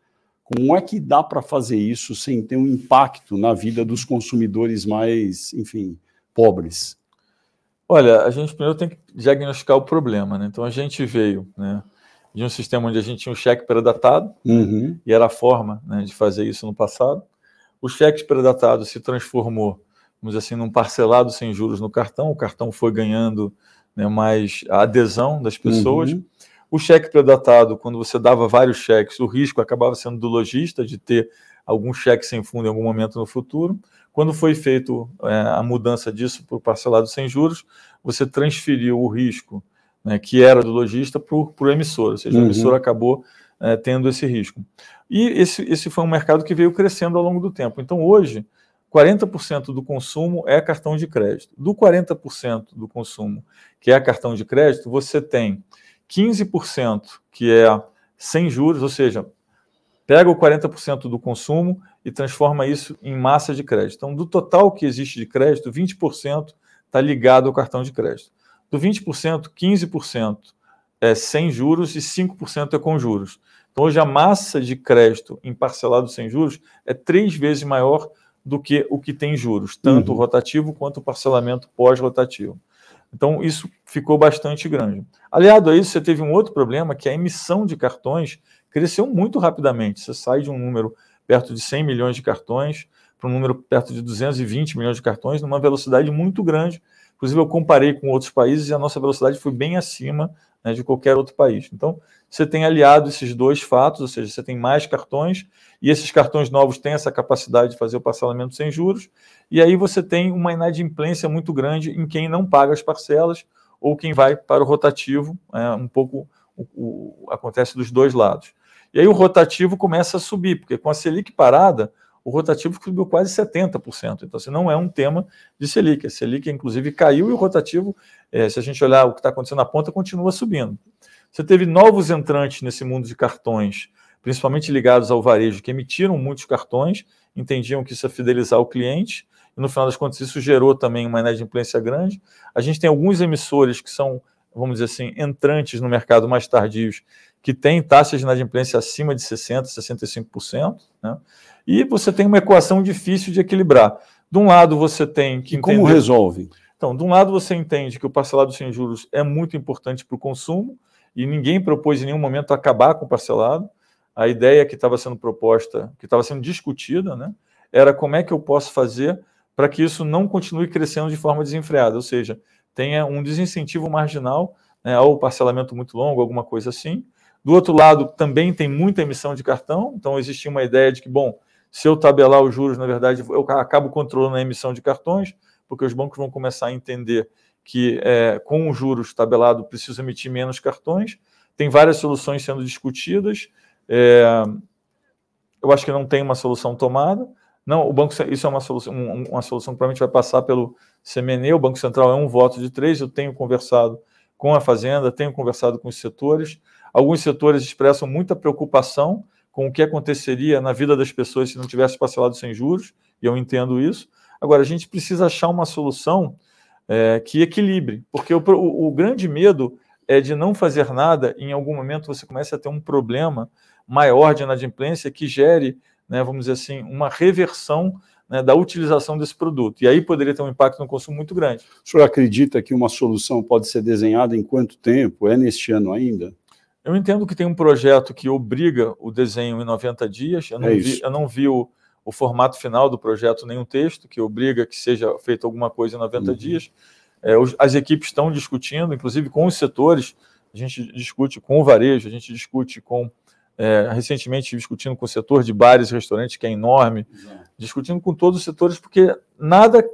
S1: Como é que dá para fazer isso sem ter um impacto na vida dos consumidores mais, enfim, pobres?
S2: Olha, a gente primeiro tem que diagnosticar o problema, né? Então a gente veio, né? de um sistema onde a gente tinha um cheque predatado, uhum. e era a forma né, de fazer isso no passado. O cheque predatado se transformou, vamos assim, num parcelado sem juros no cartão, o cartão foi ganhando né, mais a adesão das pessoas. Uhum. O cheque predatado, quando você dava vários cheques, o risco acabava sendo do lojista de ter algum cheque sem fundo em algum momento no futuro. Quando foi feito é, a mudança disso para o parcelado sem juros, você transferiu o risco né, que era do lojista para o emissor, ou seja, uhum. o emissor acabou é, tendo esse risco. E esse, esse foi um mercado que veio crescendo ao longo do tempo. Então, hoje, 40% do consumo é cartão de crédito. Do 40% do consumo que é cartão de crédito, você tem 15% que é sem juros, ou seja, pega o 40% do consumo e transforma isso em massa de crédito. Então, do total que existe de crédito, 20% está ligado ao cartão de crédito. Do 20%, 15% é sem juros e 5% é com juros. Então, hoje a massa de crédito em parcelado sem juros é três vezes maior do que o que tem juros, tanto uhum. o rotativo quanto o parcelamento pós-rotativo. Então, isso ficou bastante grande. Aliado a isso, você teve um outro problema, que a emissão de cartões cresceu muito rapidamente. Você sai de um número perto de 100 milhões de cartões para um número perto de 220 milhões de cartões, numa velocidade muito grande, Inclusive, eu comparei com outros países e a nossa velocidade foi bem acima né, de qualquer outro país. Então, você tem aliado esses dois fatos, ou seja, você tem mais cartões e esses cartões novos têm essa capacidade de fazer o parcelamento sem juros, e aí você tem uma inadimplência muito grande em quem não paga as parcelas ou quem vai para o rotativo, é, um pouco o, o, acontece dos dois lados. E aí o rotativo começa a subir, porque com a Selic parada, o rotativo subiu quase 70%. Então, assim, não é um tema de Selic. A Selic, inclusive, caiu e o rotativo, é, se a gente olhar o que está acontecendo na ponta, continua subindo. Você teve novos entrantes nesse mundo de cartões, principalmente ligados ao varejo, que emitiram muitos cartões, entendiam que isso é fidelizar o cliente, e no final das contas isso gerou também uma inadimplência grande. A gente tem alguns emissores que são, vamos dizer assim, entrantes no mercado mais tardios, que têm taxas de inadimplência acima de 60%, 65%. Né? E você tem uma equação difícil de equilibrar. De um lado, você tem que.
S1: E entender... como resolve?
S2: Então, de um lado, você entende que o parcelado sem juros é muito importante para o consumo, e ninguém propôs em nenhum momento acabar com o parcelado. A ideia que estava sendo proposta, que estava sendo discutida, né, era como é que eu posso fazer para que isso não continue crescendo de forma desenfreada, ou seja, tenha um desincentivo marginal né, ao parcelamento muito longo, alguma coisa assim. Do outro lado, também tem muita emissão de cartão, então existia uma ideia de que, bom, se eu tabelar os juros, na verdade, eu acabo controlando a emissão de cartões, porque os bancos vão começar a entender que é, com os juros tabelado precisa emitir menos cartões. Tem várias soluções sendo discutidas. É, eu acho que não tem uma solução tomada. Não, o banco isso é uma solução, uma solução que provavelmente vai passar pelo CMNE. O Banco Central é um voto de três. Eu tenho conversado com a Fazenda, tenho conversado com os setores. Alguns setores expressam muita preocupação com o que aconteceria na vida das pessoas se não tivesse parcelado sem juros, e eu entendo isso. Agora, a gente precisa achar uma solução é, que equilibre, porque o, o, o, grande medo é de não fazer nada em algum momento você começa a ter um problema maior de inadimplência que gere, né, vamos dizer assim, uma reversão né, da utilização desse produto. E aí poderia ter um impacto no consumo muito grande.
S1: O senhor acredita que uma solução pode ser desenhada em quanto tempo? É neste ano ainda?
S2: Eu entendo que tem um projeto que obriga o desenho em 90 dias. Eu não é vi, eu não vi o, o, formato final do projeto, nem o texto, que obriga que seja feito alguma coisa em 90 uhum. dias. É, os, as equipes estão discutindo, inclusive com os setores. A gente discute com o varejo, a gente discute com. É, recentemente discutindo com o setor de bares e restaurantes, que é enorme, discutindo com todos os setores, porque nada,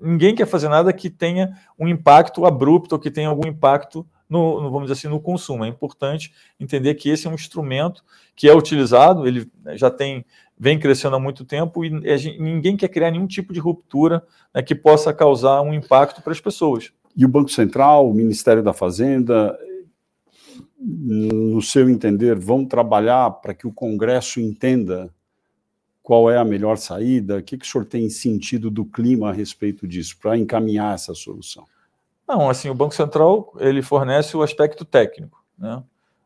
S2: ninguém quer fazer nada que tenha um impacto abrupto ou que tenha algum impacto no, no, vamos dizer assim, no consumo. É importante entender que esse é um instrumento que é utilizado, ele já tem vem crescendo há muito tempo e gente, ninguém quer criar nenhum tipo de ruptura né, que possa causar um impacto para as pessoas.
S1: E o Banco Central, o Ministério da Fazenda, no seu entender, vão trabalhar para que o Congresso entenda qual é a melhor saída? O que, que o senhor tem sentido do clima a respeito disso, para encaminhar essa solução?
S2: Não, assim, o Banco Central ele fornece o aspecto técnico, né?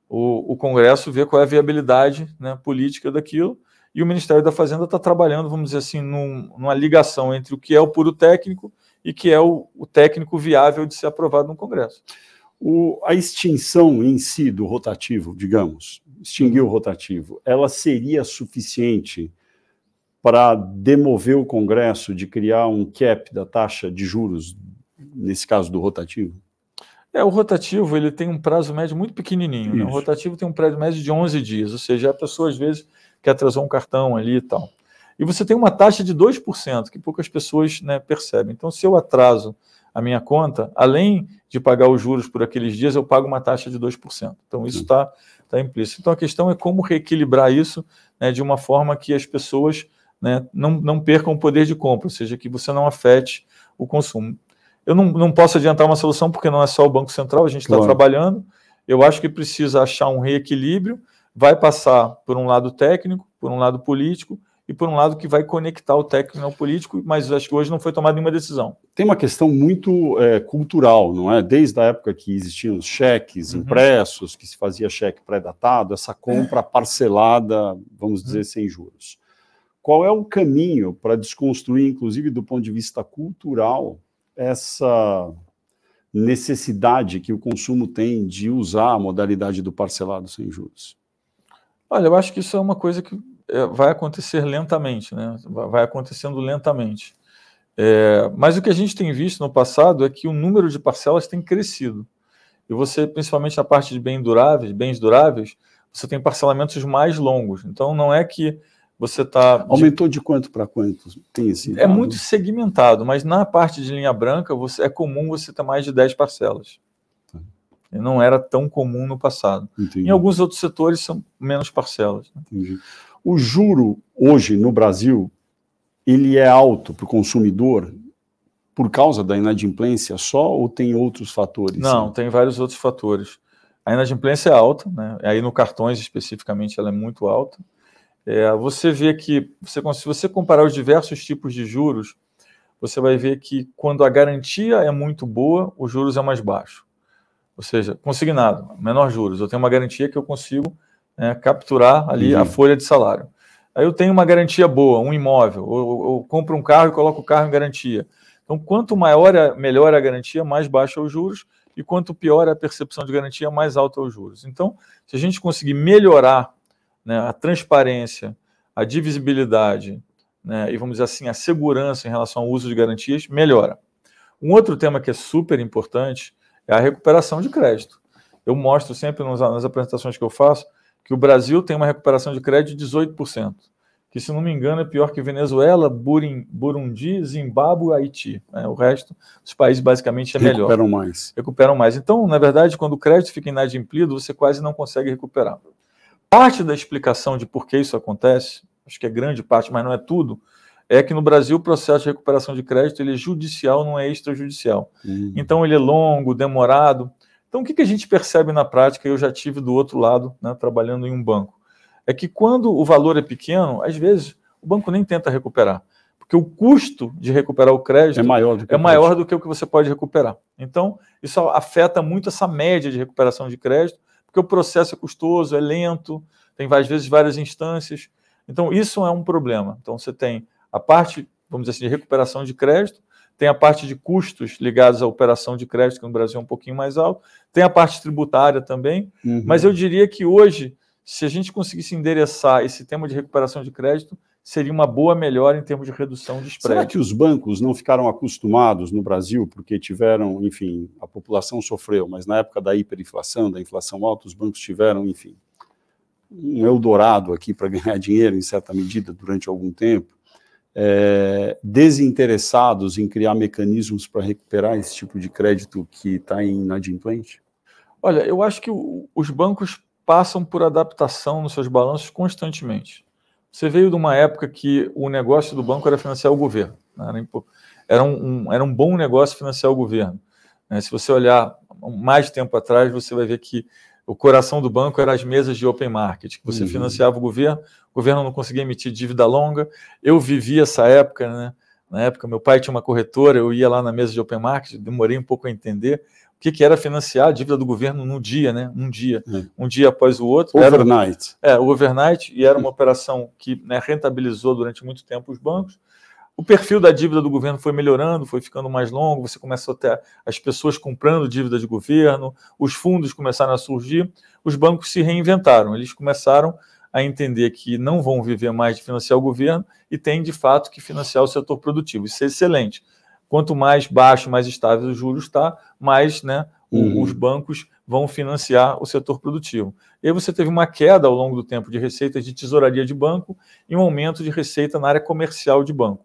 S2: O, o Congresso vê qual é a viabilidade né, política daquilo e o Ministério da Fazenda está trabalhando, vamos dizer assim, num, numa ligação entre o que é o puro técnico e que é o, o técnico viável de ser aprovado no Congresso.
S1: O, a extinção em si do rotativo, digamos, extinguir o rotativo, ela seria suficiente para demover o Congresso de criar um cap da taxa de juros, nesse caso do rotativo?
S2: É, o rotativo ele tem um prazo médio muito pequenininho. Né? O rotativo tem um prazo médio de 11 dias, ou seja, a pessoa às vezes que atrasou um cartão ali e tal. E você tem uma taxa de 2%, que poucas pessoas né, percebem. Então, se eu atraso a minha conta, além de pagar os juros por aqueles dias, eu pago uma taxa de 2%. Então, isso está tá implícito. Então, a questão é como reequilibrar isso né, de uma forma que as pessoas né, não, não percam o poder de compra, ou seja, que você não afete o consumo. Eu não, não posso adiantar uma solução porque não é só o Banco Central, a gente está claro. trabalhando. Eu acho que precisa achar um reequilíbrio, vai passar por um lado técnico, por um lado político, e por um lado que vai conectar o técnico ao político, mas acho que hoje não foi tomada nenhuma decisão.
S1: Tem uma questão muito é, cultural, não é? Desde a época que existiam os cheques uhum. impressos, que se fazia cheque pré-datado, essa compra parcelada, vamos dizer, uhum. sem juros. Qual é o caminho para desconstruir, inclusive do ponto de vista cultural, essa necessidade que o consumo tem de usar a modalidade do parcelado sem juros?
S2: Olha, eu acho que isso é uma coisa que é, vai acontecer lentamente, né? vai acontecendo lentamente. É, mas o que a gente tem visto no passado é que o número de parcelas tem crescido. E você, principalmente na parte de bens duráveis, bens duráveis, você tem parcelamentos mais longos. Então não é que você está.
S1: Aumentou de, de quanto para quanto? Tem esse
S2: é muito segmentado, mas na parte de linha branca você, é comum você ter mais de 10 parcelas. Tá. Não era tão comum no passado. Entendi. Em alguns outros setores são menos parcelas. Né? Entendi.
S1: O juro hoje no Brasil ele é alto para o consumidor por causa da inadimplência só ou tem outros fatores?
S2: Não, tem vários outros fatores. A inadimplência é alta, né? aí no cartões especificamente ela é muito alta. É, você vê que, você, se você comparar os diversos tipos de juros, você vai ver que quando a garantia é muito boa, os juros é mais baixo. Ou seja, consignado, menor juros. Eu tenho uma garantia que eu consigo né, capturar ali uhum. a folha de salário. Aí eu tenho uma garantia boa, um imóvel, ou, ou compro um carro e coloco o carro em garantia. Então, quanto maior, é, melhor é a garantia, mais baixo é os juros, e quanto pior é a percepção de garantia, mais alto é os juros. Então, se a gente conseguir melhorar né, a transparência, a divisibilidade, né, e vamos dizer assim, a segurança em relação ao uso de garantias, melhora. Um outro tema que é super importante é a recuperação de crédito. Eu mostro sempre nas, nas apresentações que eu faço que o Brasil tem uma recuperação de crédito de 18%, que, se não me engano, é pior que Venezuela, Burundi, Zimbábue e Haiti. Né? O resto dos países, basicamente, é melhor.
S1: Recuperam mais.
S2: Recuperam mais. Então, na verdade, quando o crédito fica inadimplido, você quase não consegue recuperar. Parte da explicação de por que isso acontece, acho que é grande parte, mas não é tudo, é que no Brasil o processo de recuperação de crédito ele é judicial, não é extrajudicial. Uhum. Então ele é longo, demorado. Então, o que, que a gente percebe na prática? Eu já tive do outro lado, né, trabalhando em um banco. É que quando o valor é pequeno, às vezes o banco nem tenta recuperar, porque o custo de recuperar o crédito é maior do que, é maior do que o que você pode recuperar. Então, isso afeta muito essa média de recuperação de crédito, porque o processo é custoso, é lento, tem às vezes várias instâncias. Então, isso é um problema. Então, você tem a parte, vamos dizer assim, de recuperação de crédito, tem a parte de custos ligados à operação de crédito, que no Brasil é um pouquinho mais alto, tem a parte tributária também, uhum. mas eu diria que hoje, se a gente conseguisse endereçar esse tema de recuperação de crédito, seria uma boa melhora em termos de redução de spread.
S1: Será que os bancos não ficaram acostumados no Brasil, porque tiveram, enfim, a população sofreu, mas na época da hiperinflação, da inflação alta, os bancos tiveram, enfim, um Eldorado aqui para ganhar dinheiro, em certa medida, durante algum tempo é, desinteressados em criar mecanismos para recuperar esse tipo de crédito que está inadimplente?
S2: Olha, eu acho que o, os bancos passam por adaptação nos seus balanços constantemente. Você veio de uma época que o negócio do banco era financiar o governo. Né? Era, era, um, era um bom negócio financiar o governo. Né? Se você olhar mais tempo atrás, você vai ver que o coração do banco era as mesas de open market, que você uhum. financiava o governo, o governo não conseguia emitir dívida longa. Eu vivi essa época, né? Na época, meu pai tinha uma corretora, eu ia lá na mesa de open market, demorei um pouco a entender que, que era financiar a dívida do governo num dia, né? Um dia, é. um dia após o outro.
S1: Overnight.
S2: Era, é, overnight, e era uma operação que né, rentabilizou durante muito tempo os bancos. O perfil da dívida do governo foi melhorando, foi ficando mais longo, você começou a ter as pessoas comprando dívida de governo, os fundos começaram a surgir, os bancos se reinventaram, eles começaram a entender que não vão viver mais de financiar o governo e tem de fato que financiar o setor produtivo. Isso é excelente. Quanto mais baixo, mais estável o juros está, mais né, uhum. os bancos vão financiar o setor produtivo. E aí você teve uma queda ao longo do tempo de receitas de tesouraria de banco e um aumento de receita na área comercial de banco.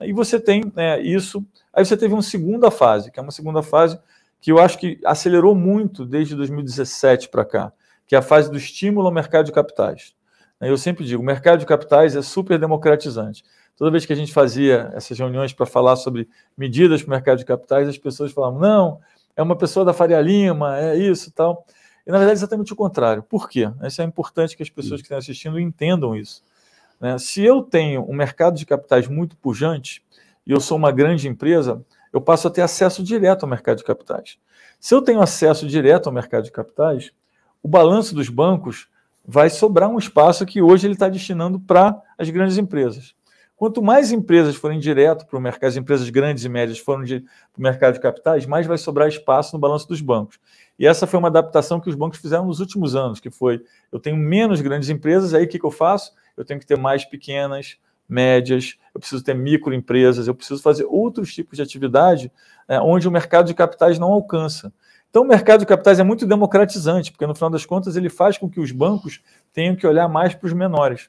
S2: E você tem né, isso. Aí você teve uma segunda fase, que é uma segunda fase que eu acho que acelerou muito desde 2017 para cá, que é a fase do estímulo ao mercado de capitais. Eu sempre digo, o mercado de capitais é super democratizante. Toda vez que a gente fazia essas reuniões para falar sobre medidas para o mercado de capitais, as pessoas falavam, não, é uma pessoa da Faria Lima, é isso e tal. E, na verdade, é exatamente o contrário. Por quê? Isso é importante que as pessoas que estão assistindo entendam isso. Né? Se eu tenho um mercado de capitais muito pujante e eu sou uma grande empresa, eu passo a ter acesso direto ao mercado de capitais. Se eu tenho acesso direto ao mercado de capitais, o balanço dos bancos vai sobrar um espaço que hoje ele está destinando para as grandes empresas. Quanto mais empresas forem direto para o mercado, as empresas grandes e médias forem para o mercado de capitais, mais vai sobrar espaço no balanço dos bancos. E essa foi uma adaptação que os bancos fizeram nos últimos anos, que foi, eu tenho menos grandes empresas, aí o que, que eu faço? Eu tenho que ter mais pequenas, médias, eu preciso ter microempresas, eu preciso fazer outros tipos de atividade é, onde o mercado de capitais não alcança. Então, o mercado de capitais é muito democratizante, porque no final das contas ele faz com que os bancos tenham que olhar mais para os menores.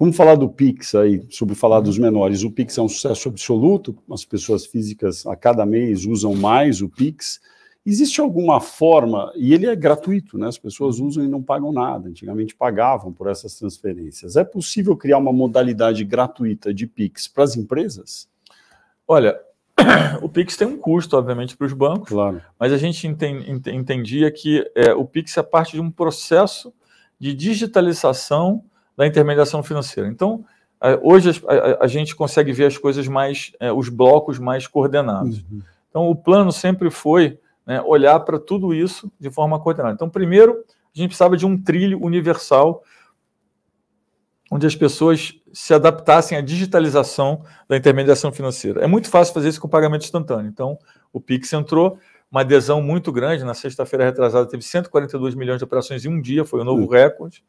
S1: Vamos falar do Pix aí, sobre falar dos menores. O Pix é um sucesso absoluto, as pessoas físicas a cada mês usam mais o Pix. Existe alguma forma, e ele é gratuito, né? As pessoas usam e não pagam nada. Antigamente pagavam por essas transferências. É possível criar uma modalidade gratuita de Pix para as empresas?
S2: Olha, o Pix tem um custo, obviamente, para os bancos,
S1: claro.
S2: mas a gente entendia que é, o Pix é parte de um processo de digitalização da intermediação financeira. Então, hoje a, a, gente consegue ver as coisas mais, é, os blocos mais coordenados. Uhum. Então, o plano sempre foi né, olhar para tudo isso de forma coordenada. Então, primeiro, a gente precisava de um trilho universal onde as pessoas se adaptassem à digitalização da intermediação financeira. É muito fácil fazer isso com pagamento instantâneo. Então, o Pix entrou, uma adesão muito grande. Na sexta-feira retrasada, teve 142 milhões de operações em um dia, foi um novo recorde.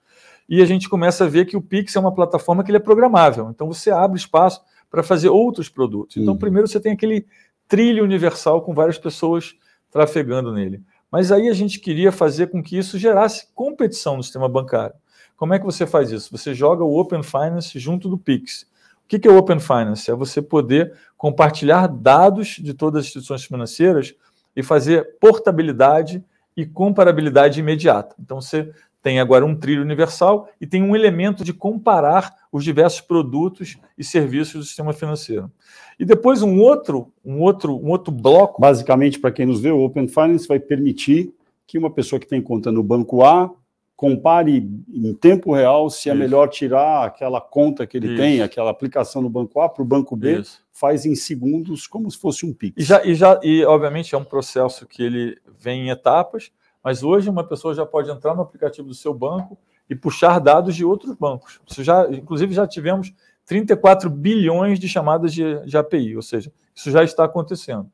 S2: E a gente começa a ver que o Pix é uma plataforma que ele é programável. Então, você abre espaço para fazer outros produtos. Então, uhum. primeiro você tem aquele trilho universal com várias pessoas trafegando nele. Mas aí a gente queria fazer com que isso gerasse competição no sistema bancário. Como é que você faz isso? Você joga o Open Finance junto do Pix. O que é o Open Finance? É você poder compartilhar dados de todas as instituições financeiras e fazer portabilidade e comparabilidade imediata. Então você tem agora um trilho universal e tem um elemento de comparar os diversos produtos e serviços do sistema financeiro. E depois um outro, um outro, um outro bloco.
S1: Basicamente, para quem nos vê, o Open Finance vai permitir que uma pessoa que tem conta no banco A compare em tempo real se é melhor tirar aquela conta que ele Isso. tem, aquela aplicação no banco A para o banco B, Isso. faz em segundos, como se fosse um Pix.
S2: E, já, e, já, e, obviamente, é um processo que ele vem em etapas, mas hoje uma pessoa já pode entrar no aplicativo do seu banco e puxar dados de outros bancos. Isso já, inclusive, já tivemos 34 bilhões de chamadas de, de API, ou seja, isso já está acontecendo.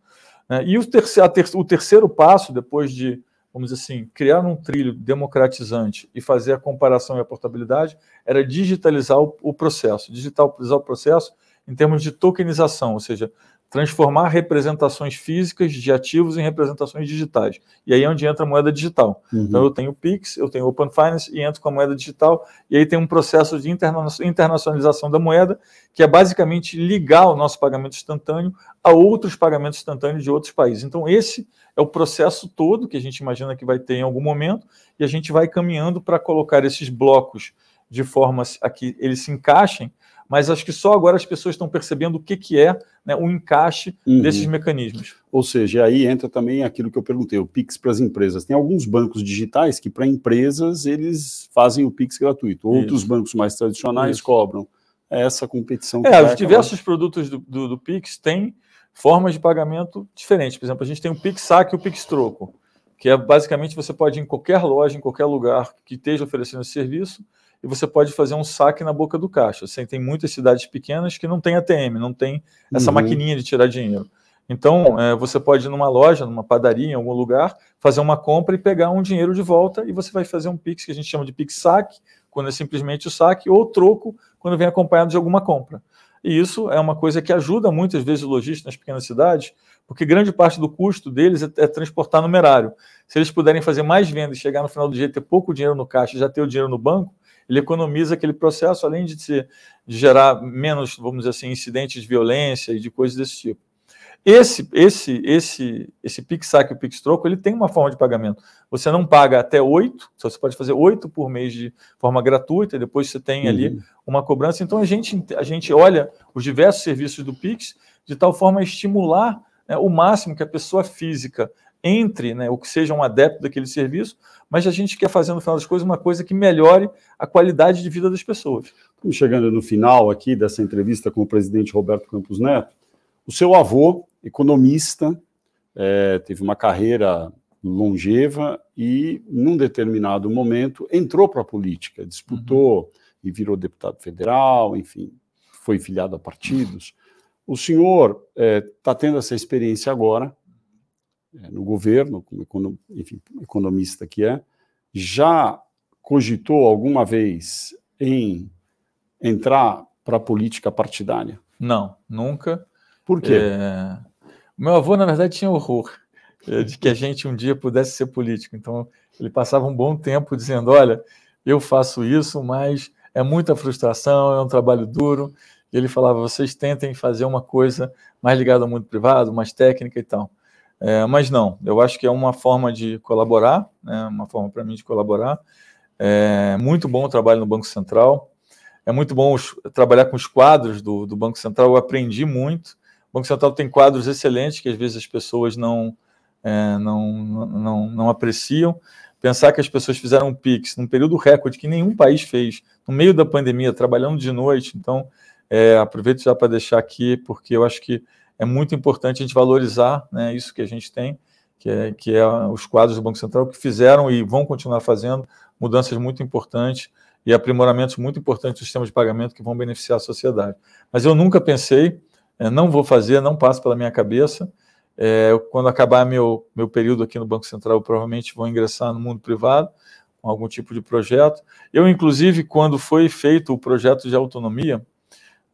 S2: Né? E o terceiro, ter, o terceiro passo, depois de, vamos dizer assim, criar um trilho democratizante e fazer a comparação e a portabilidade, era digitalizar o, o processo. Digitalizar o processo em termos de tokenização, ou seja, transformar representações físicas de ativos em representações digitais. E aí é onde entra a moeda digital. Uhum. Então eu tenho o Pix, eu tenho o Open Finance e entro com a moeda digital, e aí tem um processo de internacionalização da moeda, que é basicamente ligar o nosso pagamento instantâneo a outros pagamentos instantâneos de outros países. Então esse é o processo todo que a gente imagina que vai ter em algum momento, e a gente vai caminhando para colocar esses blocos de forma a que eles se encaixem mas acho que só agora as pessoas estão percebendo o que, que é né, o encaixe uhum. desses mecanismos.
S1: Ou seja, aí entra também aquilo que eu perguntei, o Pix para as empresas. Tem alguns bancos digitais que, para empresas, eles fazem o Pix gratuito. Outros Isso. bancos mais tradicionais Isso. cobram. É essa competição.
S2: É, os diversos acabar. produtos do, do, do, Pix têm formas de pagamento diferentes. Por exemplo, a gente tem o Pix Saque e o Pix Troco, que é basicamente você pode ir em qualquer loja, em qualquer lugar que esteja oferecendo esse serviço, e você pode fazer um saque na boca do caixa. Assim, tem muitas cidades pequenas que não tem ATM, não tem essa uhum. maquininha de tirar dinheiro. Então, é, você pode ir numa loja, numa padaria, em algum lugar, fazer uma compra e pegar um dinheiro de volta e você vai fazer um Pix, que a gente chama de Pix saque, quando é simplesmente o saque, ou troco, quando vem acompanhado de alguma compra. E isso é uma coisa que ajuda muitas vezes o lojista nas pequenas cidades, porque grande parte do custo deles é, é, transportar numerário. Se eles puderem fazer mais vendas, chegar no final do dia ter pouco dinheiro no caixa e já ter o dinheiro no banco, ele economiza aquele processo, além de, ser, de gerar menos, vamos dizer assim, incidentes de violência e de coisas desse tipo. Esse, esse, esse, esse PixSac e o PixTroco, ele tem uma forma de pagamento. Você não paga até oito, você pode fazer oito por mês de forma gratuita, e depois você tem uhum. ali uma cobrança. Então a gente, a gente olha os diversos serviços do Pix de tal forma a estimular né, o máximo que a pessoa física entre, né, o que seja um adepto daquele serviço, mas a gente quer fazer no final das coisas uma coisa que melhore a qualidade de vida das pessoas.
S1: Chegando no final aqui dessa entrevista com o presidente Roberto Campos Neto. O seu avô, economista, é, teve uma carreira longeva e, num determinado momento, entrou para a política, disputou uhum. e virou deputado federal, enfim, foi filiado a partidos. O senhor está é, tá tendo essa experiência agora, no governo, como enfim, economista que é, já cogitou alguma vez em entrar para a política partidária?
S2: Não, nunca.
S1: Por quê? É...
S2: Meu avô, na verdade, tinha horror é, de que a gente um dia pudesse ser político. Então, ele passava um bom tempo dizendo: olha, eu faço isso, mas é muita frustração, é um trabalho duro. E ele falava: vocês tentem fazer uma coisa mais ligada ao mundo privado, mais técnica e tal. É, mas não, eu acho que é uma forma de colaborar, né, uma forma para mim de colaborar. É muito bom o trabalho no Banco Central, é muito bom os, trabalhar com os quadros do, do, Banco Central, eu aprendi muito. O Banco Central tem quadros excelentes que às vezes as pessoas não, é, não, não, não apreciam. Pensar que as pessoas fizeram um PIX num período recorde que nenhum país fez, no meio da pandemia, trabalhando de noite. Então, é, aproveito já para deixar aqui, porque eu acho que é muito importante a gente valorizar né, isso que a gente tem, que é, que é os quadros do Banco Central, que fizeram e vão continuar fazendo mudanças muito importantes e aprimoramentos muito importantes do sistema de pagamento que vão beneficiar a sociedade. Mas eu nunca pensei, é, não vou fazer, não passa pela minha cabeça. É, quando acabar meu, meu período aqui no Banco Central, eu provavelmente vou ingressar no mundo privado, com algum tipo de projeto. Eu, inclusive, quando foi feito o projeto de autonomia,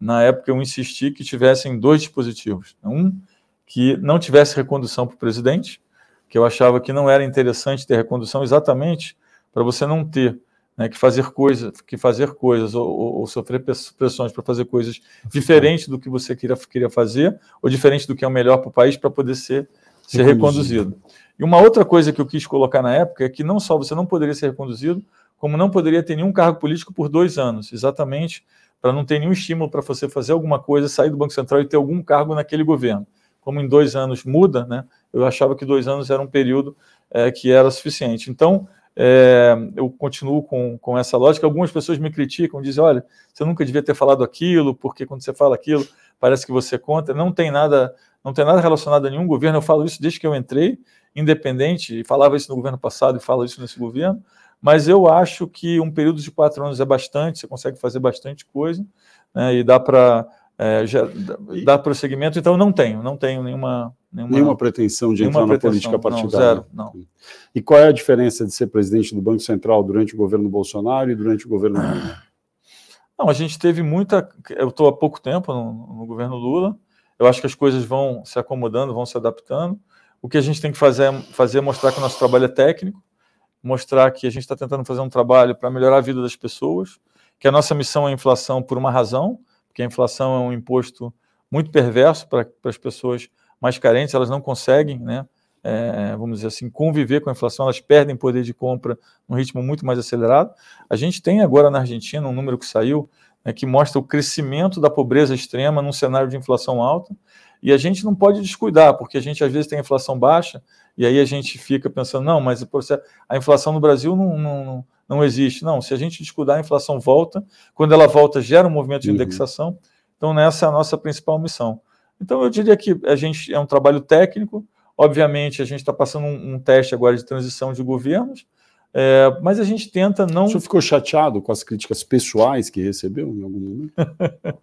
S2: na época eu insisti que tivessem dois dispositivos. Um que não tivesse recondução para o presidente, que eu achava que não era interessante ter recondução exatamente para você não ter né, que fazer coisas, que fazer coisas ou, ou, ou sofrer pressões para fazer coisas diferentes do que você queria, queria fazer ou diferente do que é o melhor para o país para poder ser, ser reconduzido. E uma outra coisa que eu quis colocar na época é que não só você não poderia ser reconduzido, como não poderia ter nenhum cargo político por dois anos, exatamente para não ter nenhum estímulo para você fazer alguma coisa, sair do Banco Central e ter algum cargo naquele governo. Como em dois anos muda, né, eu achava que dois anos era um período é, que era suficiente. Então, é, eu continuo com, com essa lógica. Algumas pessoas me criticam, dizem: olha, você nunca devia ter falado aquilo, porque quando você fala aquilo, parece que você conta. Não tem nada, não tem nada relacionado a nenhum governo. Eu falo isso desde que eu entrei, independente, e falava isso no governo passado e falo isso nesse governo mas eu acho que um período de quatro anos é bastante, você consegue fazer bastante coisa, né, e dá para é, dar prosseguimento, então não tenho, não tenho nenhuma...
S1: Nenhuma, nenhuma pretensão de entrar na política partidária.
S2: Não, zero, não.
S1: E qual é a diferença de ser presidente do Banco Central durante o governo Bolsonaro e durante o governo Lula?
S2: Não, a gente teve muita... Eu estou há pouco tempo no, no governo Lula, eu acho que as coisas vão se acomodando, vão se adaptando. O que a gente tem que fazer é fazer mostrar que o nosso trabalho é técnico, mostrar que a gente está tentando fazer um trabalho para melhorar a vida das pessoas, que a nossa missão é a inflação por uma razão, porque a inflação é um imposto muito perverso para, as pessoas mais carentes, elas não conseguem, né, é, vamos dizer assim, conviver com a inflação, elas perdem poder de compra num ritmo muito mais acelerado. A gente tem agora na Argentina um número que saiu né, que mostra o crescimento da pobreza extrema num cenário de inflação alta, e a gente não pode descuidar, porque a gente às vezes tem inflação baixa, e aí a gente fica pensando, não, mas a inflação no Brasil não, não, não existe. Não, se a gente descuidar, a inflação volta, quando ela volta, gera um movimento de uhum. indexação, então nessa é a nossa principal missão. Então eu diria que a gente é um trabalho técnico, obviamente a gente está passando um, um, teste agora de transição de governos, é, mas a gente tenta não. O
S1: senhor ficou chateado com as críticas pessoais que recebeu em algum momento?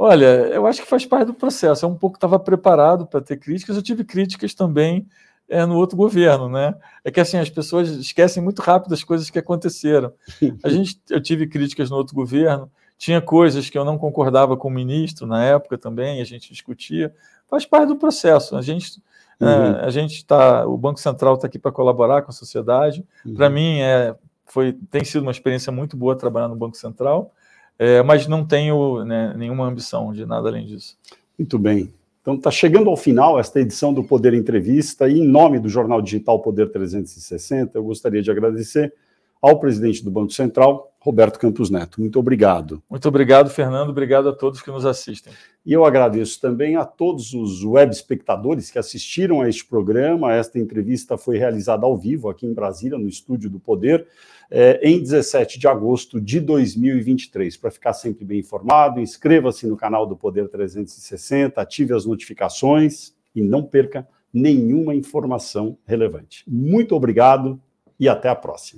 S2: Olha, eu acho que faz parte do processo. Eu um pouco estava preparado para ter críticas. Eu tive críticas também é, no outro governo, né? É que assim as pessoas esquecem muito rápido as coisas que aconteceram. A gente, eu tive críticas no outro governo. Tinha coisas que eu não concordava com o ministro na época também. A gente discutia. Faz parte do processo. A gente é, uhum. É, a gente está, o Banco Central está aqui para colaborar com a sociedade. Uhum. Para mim é, foi, tem sido uma experiência muito boa trabalhar no Banco Central é, mas não tenho né, nenhuma ambição de nada além disso.
S1: Muito bem. Então está chegando ao final esta edição do Poder Entrevista e em nome do jornal digital Poder 360, eu gostaria de agradecer ao presidente do Banco Central, Roberto Campos Neto. Muito obrigado.
S2: Muito obrigado, Fernando. Obrigado a todos que nos assistem.
S1: E eu agradeço também a todos os web espectadores que assistiram a este programa. Esta entrevista foi realizada ao vivo aqui em Brasília, no estúdio do Poder, eh, em 17 de agosto de 2023. Para ficar sempre bem informado, inscreva-se no canal do Poder 360, ative as notificações e não perca nenhuma informação relevante. Muito obrigado e até a próxima.